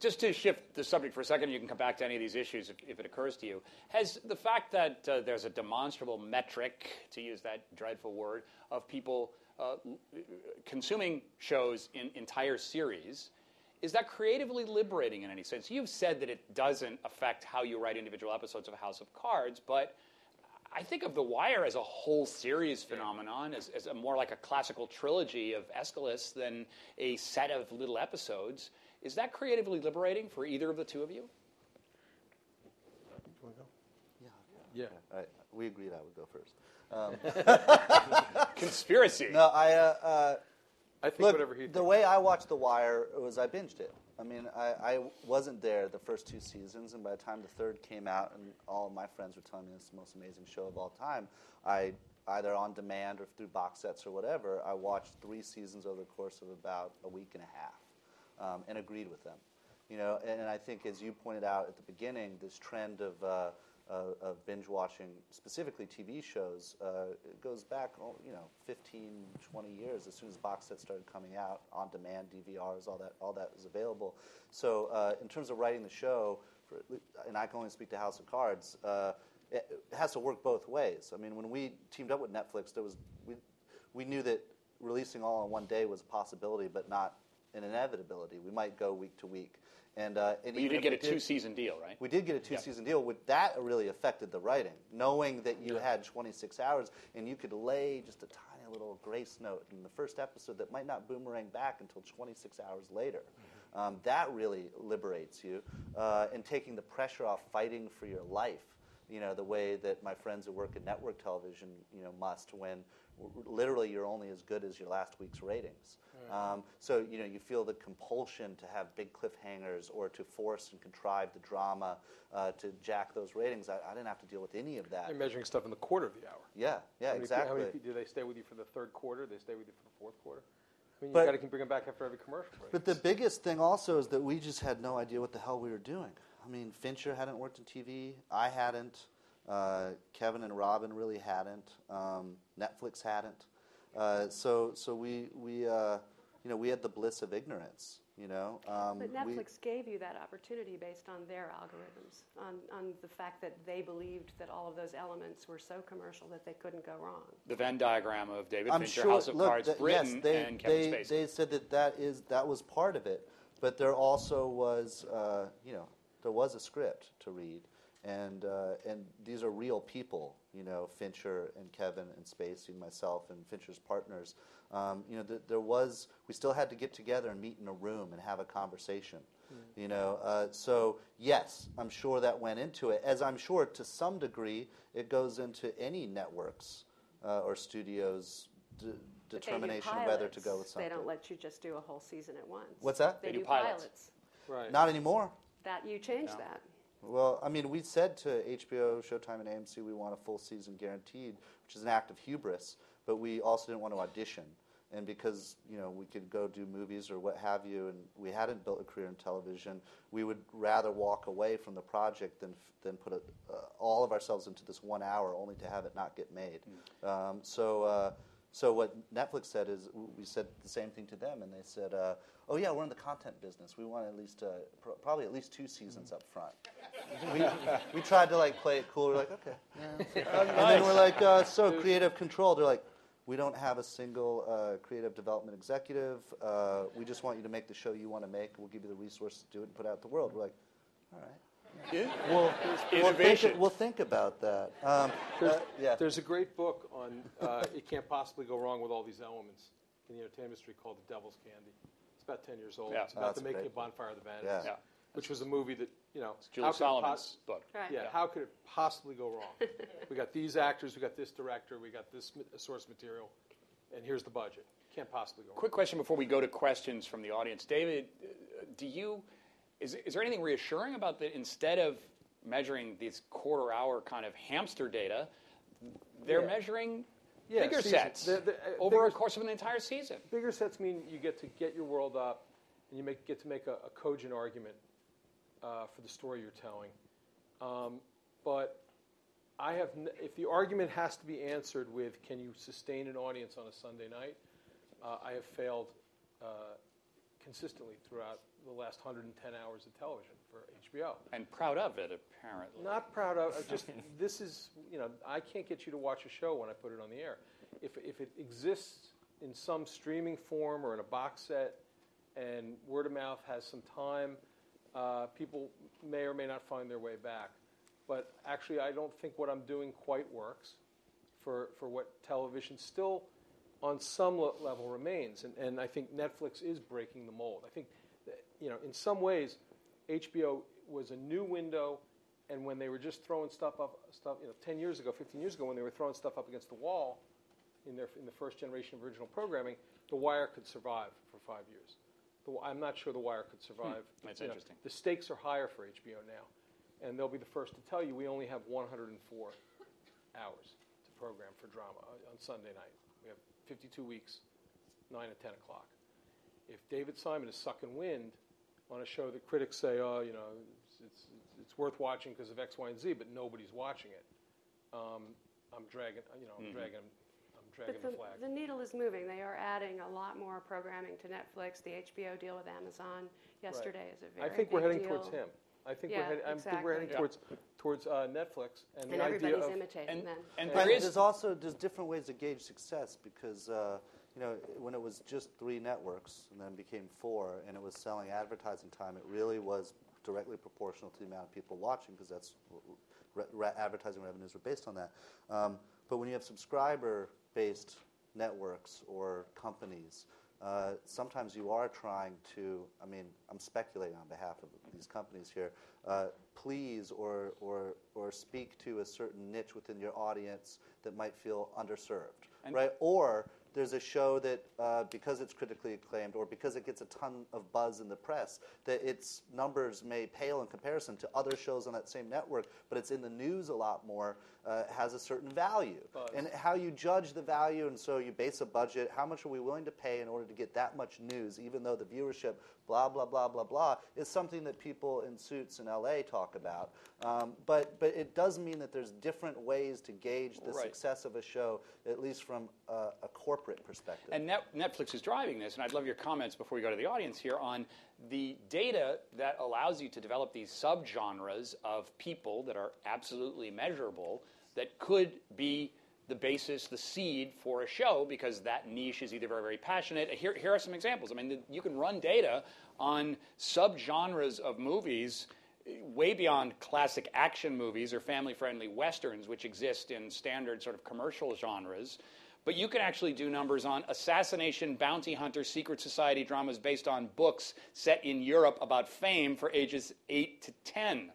just to shift the subject for a second, you can come back to any of these issues if, if it occurs to you. Has the fact that uh, there's a demonstrable metric, to use that dreadful word, of people uh, consuming shows in entire series, is that creatively liberating in any sense? You've said that it doesn't affect how you write individual episodes of House of Cards, but I think of The Wire as a whole series phenomenon, as, as a more like a classical trilogy of Aeschylus than a set of little episodes. Is that creatively liberating for either of the two of you? Yeah. All right. We agreed I would go first. Um, Conspiracy. no, I. Uh, uh, I think Look, whatever he the thinks. way I watched The Wire was I binged it. I mean, I, I wasn't there the first two seasons, and by the time the third came out, and all of my friends were telling me it's the most amazing show of all time, I either on demand or through box sets or whatever, I watched three seasons over the course of about a week and a half, um, and agreed with them. You know, and, and I think as you pointed out at the beginning, this trend of uh, uh, of binge watching, specifically TV shows, uh, it goes back, oh, you know, 15, 20 years. As soon as box sets started coming out, on demand DVRs, all that, all that was available. So, uh, in terms of writing the show, for, and I can only speak to House of Cards, uh, it, it has to work both ways. I mean, when we teamed up with Netflix, there was we, we knew that releasing all in one day was a possibility, but not an inevitability. We might go week to week. And, uh, and But you did get a we two season deal, right? we did get a two season deal. With that really affected the writing, knowing that you had 26 hours and you could lay just a tiny little grace note in the first episode that might not boomerang back until 26 hours later. Um, that really liberates you, uh, and taking the pressure off fighting for your life. You know the way that my friends who work in network television, you know, must when literally you're only as good as your last week's ratings. Um, so you know you feel the compulsion to have big cliffhangers or to force and contrive the drama uh, to jack those ratings. I, I didn't have to deal with any of that. They're measuring stuff in the quarter of the hour. Yeah, yeah, How many, exactly. How many, do they stay with you for the third quarter? Do they stay with you for the fourth quarter? I mean, But- you got to bring them back after every commercial break. But the biggest thing also is that we just had no idea what the hell we were doing. I mean, Fincher hadn't worked in TV. I hadn't. Uh, Kevin and Robin really hadn't. Um, Netflix hadn't. Uh, so, so we, we, uh, you know, we had the bliss of ignorance. You know, um, But we- Netflix gave you that opportunity based on their algorithms, on, on the fact that they believed that all of those elements were so commercial that they couldn't go wrong. The Venn diagram of David I'm Fincher, sure. House of look, Cards, that- Britain, yes, they, and Kevin they, Spacey. they said that that is that was part of it, but there also was, uh, you know, there was a script to read, and uh, and these are real people, you know, Fincher and Kevin and Spacey and myself and Fincher's partners. Um, you know, th- there was we still had to get together and meet in a room and have a conversation. You know, uh, so yes, I'm sure that went into it, as I'm sure to some degree it goes into any networks uh, or studios d- But they do determination of whether to go with something. They don't let you just do a whole season at once. What's that? They, They do do pilots. pilots. right. Not anymore. That you changed Yeah. that. Well, I mean, we said to HBO, Showtime, and AMC we want a full season guaranteed, which is an act of hubris. But we also didn't want to audition, and because you know we could go do movies or what have you, and we hadn't built a career in television, we would rather walk away from the project than than put a, uh, all of ourselves into this one hour only to have it not get made. Um, so. Uh, so what Netflix said is we said the same thing to them, and they said, uh, "Oh yeah, we're in the content business. We want at least uh, pr- probably at least two seasons up front." we, we tried to like play it cool. We're like, okay, yeah. and then we're like, uh, so creative control. They're like, we don't have a single uh, creative development executive. Uh, we just want you to make the show you want to make. We'll give you the resources to do it and put it out the world. We're like, all right. Yeah. We'll, we'll, Innovation. think, we'll think about that. Um, uh, yeah. There's a great book on uh, it can't possibly go wrong with all these elements in the entertainment industry called The Devil's Candy. It's about 10 years old. Yeah. It's Oh, about that's the making of Bonfire of the Vanities, Yeah. Yeah. which was a movie that, you know, It's Julie how could it pos- book. Right. Yeah, how could it possibly go wrong? we got these actors, we got this director, we got this source material, and here's the budget. Can't possibly go wrong. Quick question before we go to questions from the audience. David, uh, do you is, is there anything reassuring about that instead of measuring these quarter hour kind of hamster data, they're measuring bigger sets uh, over a course of an entire season? Bigger sets mean you get to get your world up, and you make, get to make a, a cogent argument uh, for the story you're telling. Um, but I have, n- if the argument has to be answered with, can you sustain an audience on a Sunday night? Uh, I have failed uh, consistently throughout the last 110 hours of television for HBO. And proud of it, apparently. Not proud of. of Just this is you know I can't get you to watch a show when I put it on the air. If if it exists in some streaming form or in a box set, and word of mouth has some time, uh, people may or may not find their way back. But actually, I don't think what I'm doing quite works for for what television still on some level remains. And, and I think Netflix is breaking the mold. I think, you know, in some ways, HBO was a new window And when they were just throwing stuff up, stuff you know, 10 years ago, 15 years ago, when they were throwing stuff up against the wall in their in the first generation of original programming, The Wire could survive for five years. The, I'm not sure The Wire could survive. Hmm, that's You know, interesting. the stakes are higher for HBO now, and they'll be the first to tell you we only have 104 hours to program for drama on- on Sunday night. We have 52 weeks, 9 and 10 o'clock. If David Simon is sucking wind on a show that critics say, oh, you know, it's, it's, it's worth watching because of X, Y, and Z, but nobody's watching it, um, I'm dragging, you know, I'm dragging, I'm dragging But the, the, flag. the needle is moving. They are adding a lot more programming to Netflix. The HBO deal with Amazon yesterday is a I very I think we're heading deal. towards him. I think Yeah, we're heading. I think we're heading exactly. towards towards uh, Netflix and, And the idea everybody's of imitating And, them. and But there is there's also there's different ways to gauge success because uh, you know when it was just three networks and then became four and it was selling advertising time, it really was directly proportional to the amount of people watching because that's re- re- advertising revenues were based on that. Um, but when you have subscriber-based networks or companies, uh, sometimes you are trying to, I mean, I'm speculating on behalf of these companies here, uh, please or, or, or speak to a certain niche within your audience that might feel underserved, And- right? Or there's a show that, uh, because it's critically acclaimed or because it gets a ton of buzz in the press, that its numbers may pale in comparison to other shows on that same network, but it's in the news a lot more, uh, has a certain value. Buzz. And how you judge the value, and so you base a budget. How much are we willing to pay in order to get that much news, even though the viewership, blah blah blah blah blah, is something that people in suits in LA talk about. Um, but but it does mean that there's different ways to gauge the Right. success of a show, at least from a, a corporate perspective. And Net, Netflix is driving this, and I'd love your comments before we go to the audience here on the data that allows you to develop these subgenres of people that are absolutely measurable that could be the basis, the seed for a show because that niche is either very, very passionate. Here, here are some examples. I mean, the, you can run data on subgenres of movies eh, way beyond classic action movies or family friendly westerns, which exist in standard sort of commercial genres. But you can actually do numbers on assassination, bounty hunter, secret society dramas based on books set in Europe about fame for ages 8 to 10.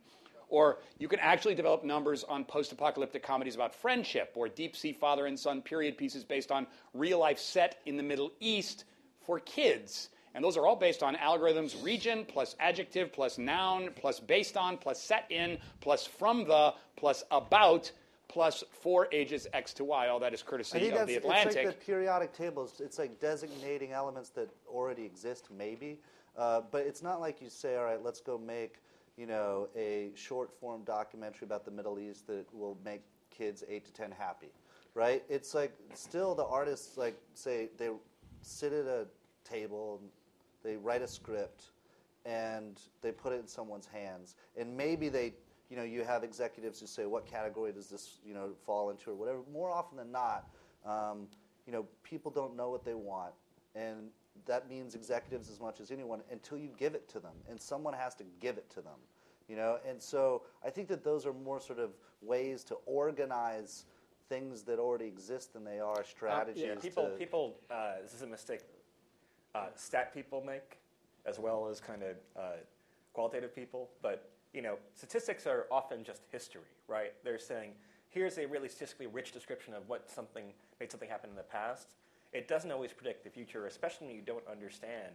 Or you can actually develop numbers on post apocalyptic comedies about friendship, or deep sea father and son period pieces based on real life set in the Middle East for kids. And those are all based on algorithms region plus adjective plus noun plus based on plus set in plus from the plus about plus for ages X to Y. All that is courtesy of the it's Atlantic. like the periodic tables. It's like designating elements that already exist, maybe, uh, but it's not like you say, all right, let's go make you know a short form documentary about the Middle East that will make kids eight to ten happy, right? It's like still the artists like say they sit at a table and they write a script and they put it in someone's hands and maybe they you know you have executives who say what category does this you know fall into or whatever more often than not um, you know people don't know what they want and that means executives as much as anyone until you give it to them and someone has to give it to them you know and so i think that those are more sort of ways to organize things that already exist than they are strategies Yeah, people, people. Uh, this is a mistake. Uh, stat people make, as well as kind of uh, qualitative people. But you know, statistics are often just history, right? They're saying here's a really statistically rich description of what something made something happen in the past. It doesn't always predict the future, especially when you don't understand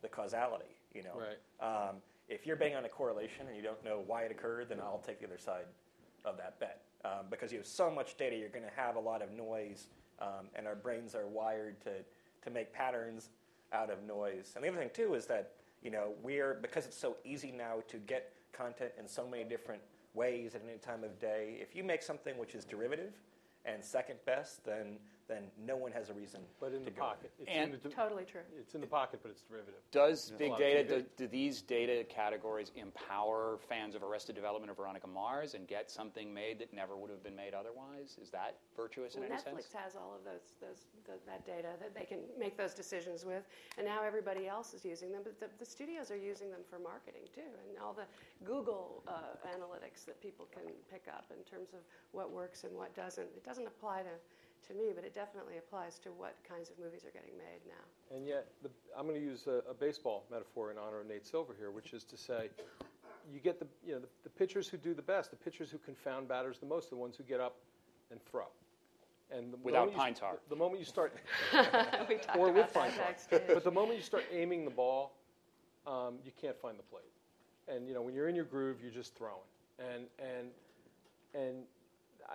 the causality. You know, Right. um, if you're betting on a correlation and you don't know why it occurred, then I'll take the other side of that bet. Um, because you have so much data, you're going to have a lot of noise, um, and our brains are wired to, to make patterns out of noise. And the other thing, too, is that you know, we're, because it's so easy now to get content in so many different ways at any time of day, if you make something which is derivative and second best, then, then no one has a reason But in to the go. pocket, it's And- in the, Totally true. it's in the pocket, but it's derivative. Does a big lot data, do, do these data categories empower fans of Arrested Development or Veronica Mars and get something made that never would have been made otherwise? Is that virtuous in Well, any Netflix sense? has all of those, those, th that data that they can make those decisions with, and now everybody else is using them. But the, the studios are using them for marketing too, and all the Google uh, analytics that people can pick up in terms of what works and what doesn't. It doesn't apply to, to me, but it definitely applies to what kinds of movies are getting made now. And yet, the, I'm going to use a, a baseball metaphor in honor of Nate Silver here, which is to say, you get the you know the, the pitchers who do the best, the pitchers who confound batters the most, the ones who get up and throw. And the Without moment you pine tar. The, the moment you start, or with about pine that tar, but the moment you start aiming the ball, um, you can't find the plate. And you know when you're in your groove, you're just throwing. And and and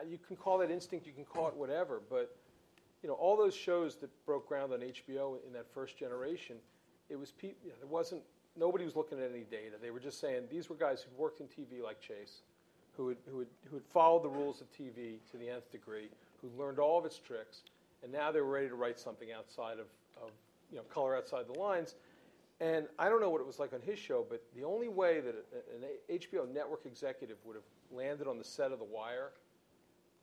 you can call that instinct, you can call it whatever, but you know all those shows that broke ground on HBO in that first generation, it was pe- you know, there wasn't nobody was looking at any data. They were just saying these were guys who'd worked in TV like Chase, who had, who had, who had followed the rules of TV to the nth degree, who learned all of its tricks, and now they were ready to write something outside of, of you know color outside the lines. And I don't know what it was like on his show, but the only way that an HBO network executive would have landed on the set of The Wire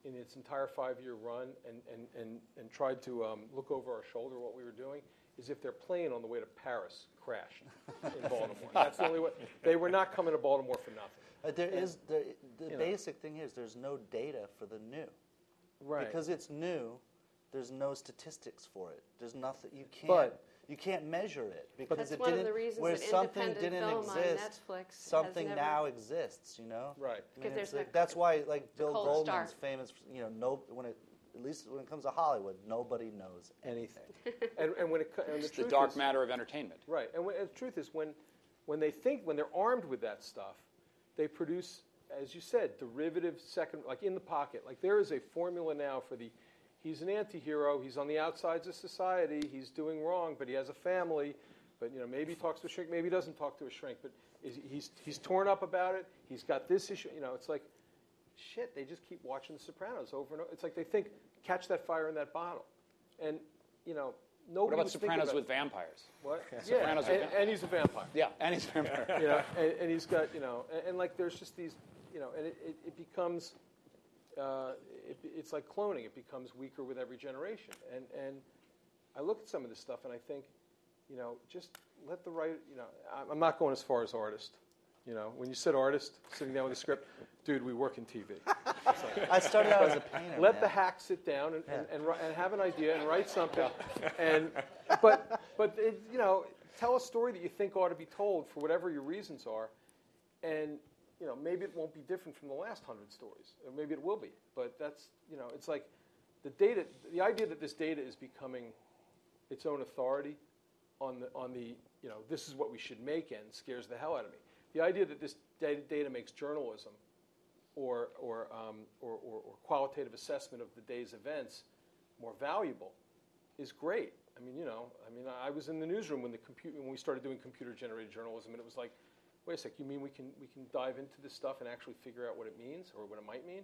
in its entire five-year run and, and, and, and tried to um, look over our shoulder what we were doing is if their plane on the way to Paris crashed in Baltimore. That's the only way. They were not coming to Baltimore for nothing. Uh, there is there, the you know. basic thing is there's no data for the new Right. because it's new. There's no statistics for it. There's nothing you can't But- you can't measure it because That's it one didn't the reasons where that something didn't film on exist. Netflix something never- now exists. You know. Right. I mean, Because there's like- the- that's why like Bill Goldman's start. famous. You know, no when it at least when it comes to Hollywood, nobody knows anything. and, and when it co- and the the dark is, matter of entertainment. Right. And, when, and the truth is, when, when they think, when they're armed with that stuff, they produce, as you said, derivative second, like in the pocket. Like there is a formula now for the, he's an anti-hero, he's on the outsides of society, he's doing wrong, but he has a family, but you know, maybe he talks to a shrink, maybe he doesn't talk to a shrink, but is, he's, he's torn up about it, he's got this issue, you know, it's like, shit, they just keep watching The Sopranos over and over. It's like they think, catch that fire in that bottle. And, you know, Nobody What about Sopranos about with vampires? what? Sopranos yeah, with and, and he's a vampire. Yeah, and he's a vampire. You know, and, and he's got, you know, and, and like there's just these, you know, and it, it, it becomes, uh, it, it's like cloning. It becomes weaker with every generation. And and I look at some of this stuff and I think, you know, just let the right, you know, I'm- I'm not going as far as artist. You know, when you said artist, sitting down with a script, dude, we work in TV. I started out as a painter. Let man. the hack sit down and, and, and, and have an idea and write something. and but but it, you know, tell a story that you think ought to be told for whatever your reasons are, and you know maybe it won't be different from the last hundred stories, or maybe it will be. But that's you know it's like the data, the idea that this data is becoming its own authority on the on the you know this is what we should make end scares the hell out of me. The idea that this data, data makes journalism or, or, um, or, or, or qualitative assessment of the day's events more valuable is great. I mean, you know, I mean, I was in the newsroom when the computer when we started doing computer-generated journalism, and it was like, wait a sec, you mean we can we can dive into this stuff and actually figure out what it means or what it might mean?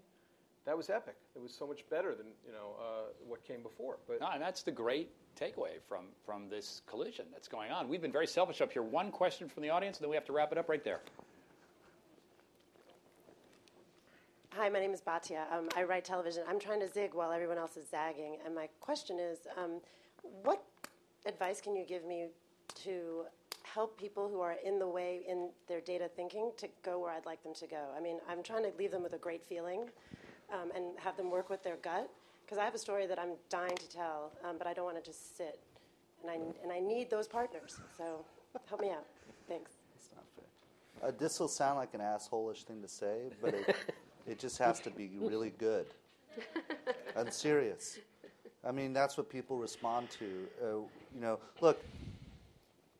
That was epic. It was so much better than you know uh, what came before. But No, and that's the great takeaway from, from this collision that's going on. We've been very selfish up here. One question from the audience, and then we have to wrap it up right there. Hi, my name is Batia. Um, I write television. I'm trying to zig while everyone else is zagging. And my question is um, what advice can you give me to help people who are in the way in their data thinking to go where I'd like them to go? I mean, I'm trying to leave them with a great feeling um, and have them work with their gut. Because I have a story that I'm dying to tell, um, but I don't want to just sit. And I, and I need those partners. So help me out. Thanks. Not fair. Uh, this will sound like an assholish thing to say, but it, it just has to be really good. I'm serious. I mean, that's what people respond to. Uh, you know, look,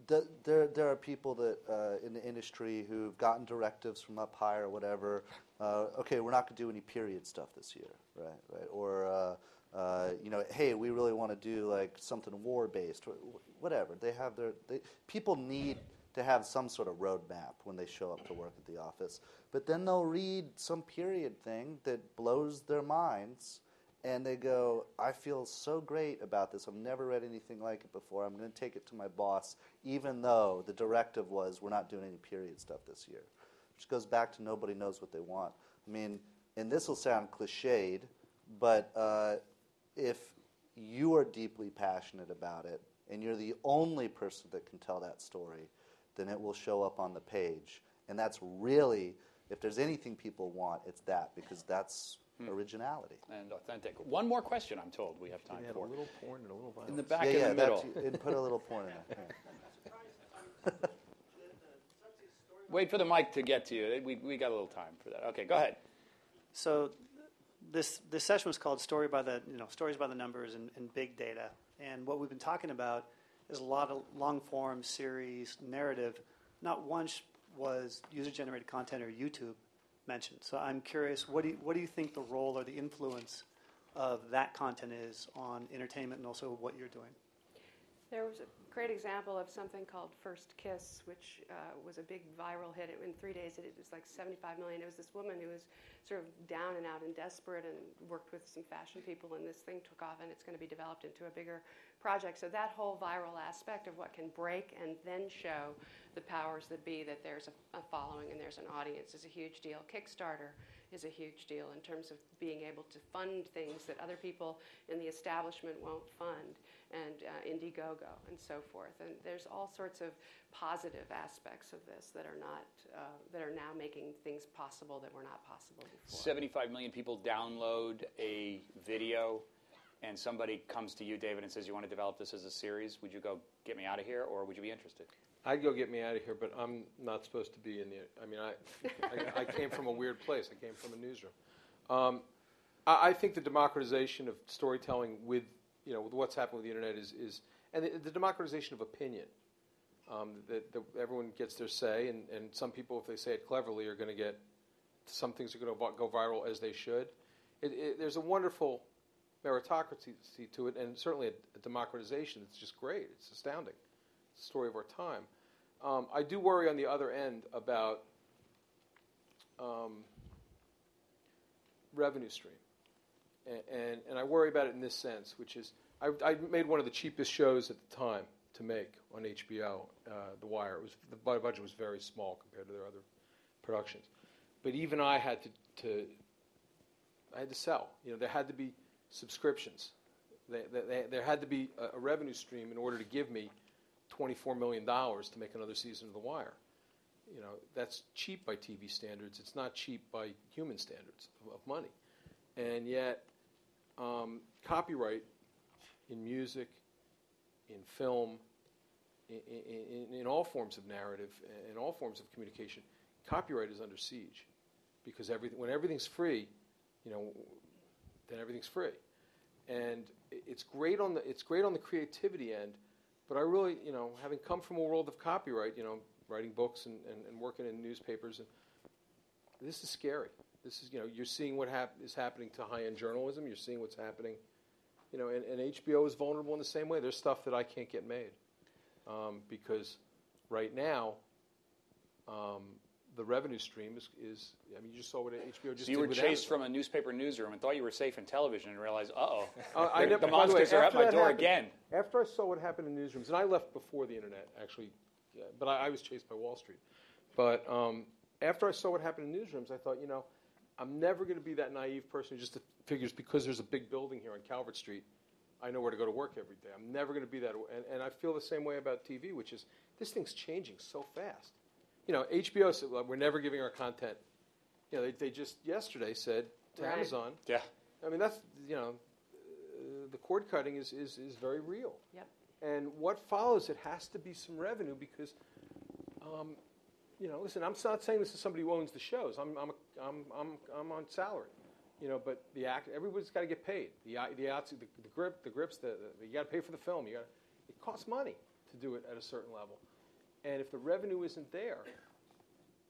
the, there, there are people that uh, in the industry who've gotten directives from up high or whatever. Uh, okay, we're not going to do any period stuff this year, right? Right? Or uh, uh, you know, hey, we really want to do like something war based, whatever. They have their they, people need to have some sort of roadmap when they show up to work at the office. But then they'll read some period thing that blows their minds and they go, I feel so great about this. I've never read anything like it before. I'm going to take it to my boss, even though the directive was we're not doing any period stuff this year. Which goes back to nobody knows what they want. I mean, and this will sound cliched, but uh, if you are deeply passionate about it and you're the only person that can tell that story, then it will show up on the page. And that's really, if there's anything people want, it's that because that's Hmm. originality. And authentic. One more question, I'm told we have time we had a for. little porn and a little violence. In the back yeah, in yeah, the middle. That, and put a little porn in there. yeah. surprised the, the, some of these stories Wait for the mic to get to you. We, we got a little time for that. Okay, go ahead. So this this session was called "Story by the you know Stories by the Numbers and, and Big Data," and what we've been talking about is a lot of long form series narrative. Not once was user generated content or YouTube mentioned. So I'm curious, what do you, what do you think the role or the influence of that content is on entertainment and also what you're doing? There was a great example of something called First Kiss, which uh, was a big viral hit. In three days, it was like 75 million. It was this woman who was sort of down and out and desperate and worked with some fashion people, and this thing took off, and it's going to be developed into a bigger project. So that whole viral aspect of what can break and then show the powers that be that there's a, a following and there's an audience is a huge deal. Kickstarter is a huge deal in terms of being able to fund things that other people in the establishment won't fund and uh, Indiegogo and so forth. And there's all sorts of positive aspects of this that are not uh, that are now making things possible that were not possible before. 75 million people download a video, and somebody comes to you, David, and says, "You want to develop this as a series? Would you go get me out of here, or would you be interested?" I'd go get me out of here, but I'm not supposed to be in the. I mean, I, I, I came from a weird place. I came from a newsroom. Um, I, I think the democratization of storytelling with you know, with what's happened with the internet is, is and the, the democratization of opinion. Um, that, that, everyone gets their say, and, and some people, if they say it cleverly, are going to get some things are going to go viral as they should. It, it, there's a wonderful meritocracy to it, and certainly a, a, democratization. It's just great. It's astounding. It's the story of our time. Um, I do worry on the other end about um, revenue stream and, and I worry about it in this sense, which is I, I, made one of the cheapest shows at the time to make on HBO, uh, The Wire. It was the budget was very small compared to their other productions, but even I had to, to I had to sell. You know, there had to be subscriptions. They, they, they, there had to be a, a revenue stream in order to give me $24 million to make another season of The Wire. You know, that's cheap by TV standards. It's not cheap by human standards of, of money. And yet, um, copyright in music, in film, in, in, in, all forms of narrative, in all forms of communication, copyright is under siege because everything, when everything's free, you know, then everything's free, and it's great on the it's great on the creativity end, but I really, you know, having come from a world of copyright, you know, writing books and, and, and working in newspapers, and this is scary. This is, you know, you're seeing what hap- is happening to high-end journalism. You're seeing what's happening, you know, and, and HBO is vulnerable in the same way. There's stuff that I can't get made um, because right now um, the revenue stream is, is, I mean, you just saw what HBO just so you were chased Amazon. from a newspaper newsroom and thought you were safe in television and realized, uh-oh, uh, I never, the monsters the way, are at my door happened, again. After I saw what happened in newsrooms, and I left before the internet, actually, yeah, but I, I, was chased by Wall Street. But um, after I saw what happened in newsrooms, I thought, you know, I'm never going to be that naive person who just figures because there's a big building here on Calvert Street, I know where to go to work every day. I'm never going to be that. And, and I feel the same way about TV, which is this thing's changing so fast. You know, HBO said, well, we're never giving our content. You know, they, they just yesterday said to right. Amazon. Yeah. I mean, that's, you know, uh, the cord cutting is, is, is very real. Yep. And what follows, it has to be some revenue because um, you know, listen, I'm not saying this is somebody who owns the shows. I'm, I'm, I'm, I'm, I'm on salary, you know, but the act, everybody's got to get paid. The, the, the, the grip, the grips, the, the you got to pay for the film. You got, it costs money to do it at a certain level, and if the revenue isn't there,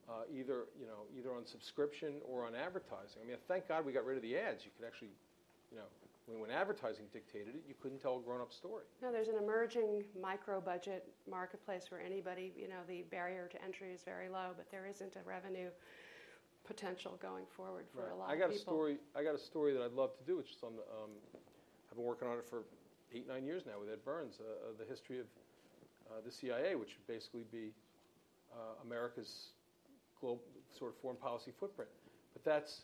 uh, either you know, either on subscription or on advertising. I mean, thank God we got rid of the ads. You could actually, you know, when, when advertising dictated it, you couldn't tell a grown-up story. No, there's an emerging micro-budget marketplace where anybody, you know, the barrier to entry is very low, but there isn't a revenue potential going forward for right. a lot of people. I got of a story. I got a story that I'd love to do, which is on the. Um, I've been working on it for eight, nine years now with Ed Burns. Uh, uh, the history of uh, the CIA, which would basically be uh, America's global sort of foreign policy footprint. But that's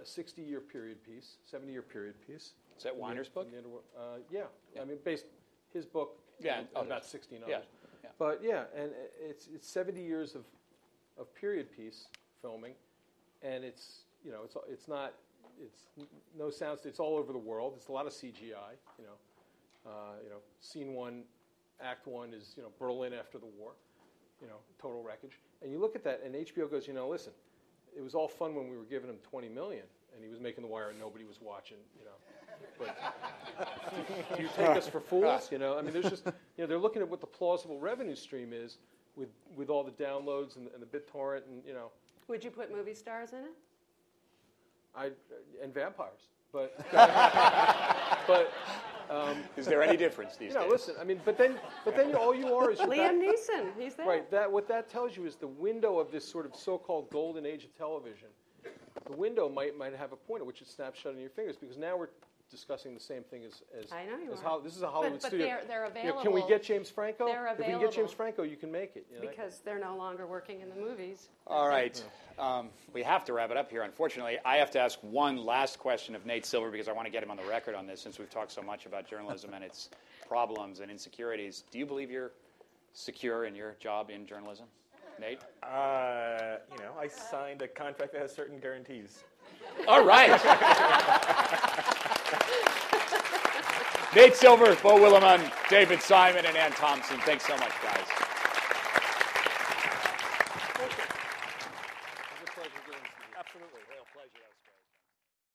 a 60 year period piece, 70 year period piece. Is that Weiner's book? Uh, yeah. yeah. I mean, based his book, yeah, oh, about 16 others. Yeah. yeah. But yeah, and it's, it's 70 years of, of period piece filming, and it's, you know, it's, it's not, it's no sounds, it's all over the world. It's a lot of CGI, you know. Uh, you know, scene one, act one is, you know, Berlin after the war. you know, total wreckage. And you look at that, and HBO goes, you know, listen, it was all fun when we were giving him 20 million, and he was making the wire, and nobody was watching, you know. But do you take us for fools? You know, I mean, there's just, you know, they're looking at what the plausible revenue stream is with with all the downloads and, and the BitTorrent, and you know, Would you put movie stars in it? I and vampires, but but um, Is there any difference these you know, days? listen, I mean, but then but then all you are is you're back- Liam Neeson, he's there. Right. That what that tells you is the window of this sort of so-called golden age of television. The window might might have a point at which it snaps shut in your fingers because now we're discussing the same thing as as, I know you as are. Hol- this is a Hollywood but studio. they're- they're You know, can we get James Franco? They're If we can get James available. Franco, you can make it. You know? Because they're no longer working in the movies. All right. Um, we have to wrap it up here, unfortunately. I have to ask one last question of Nate Silver because I want to get him on the record on this since we've talked so much about journalism and its problems and insecurities. Do you believe you're secure in your job in journalism? Nate? Uh, you know, I signed a contract that has certain guarantees. All right. Nate Silver, Beau Willimon, David Simon, and Anne Thompson. Thanks so much, guys.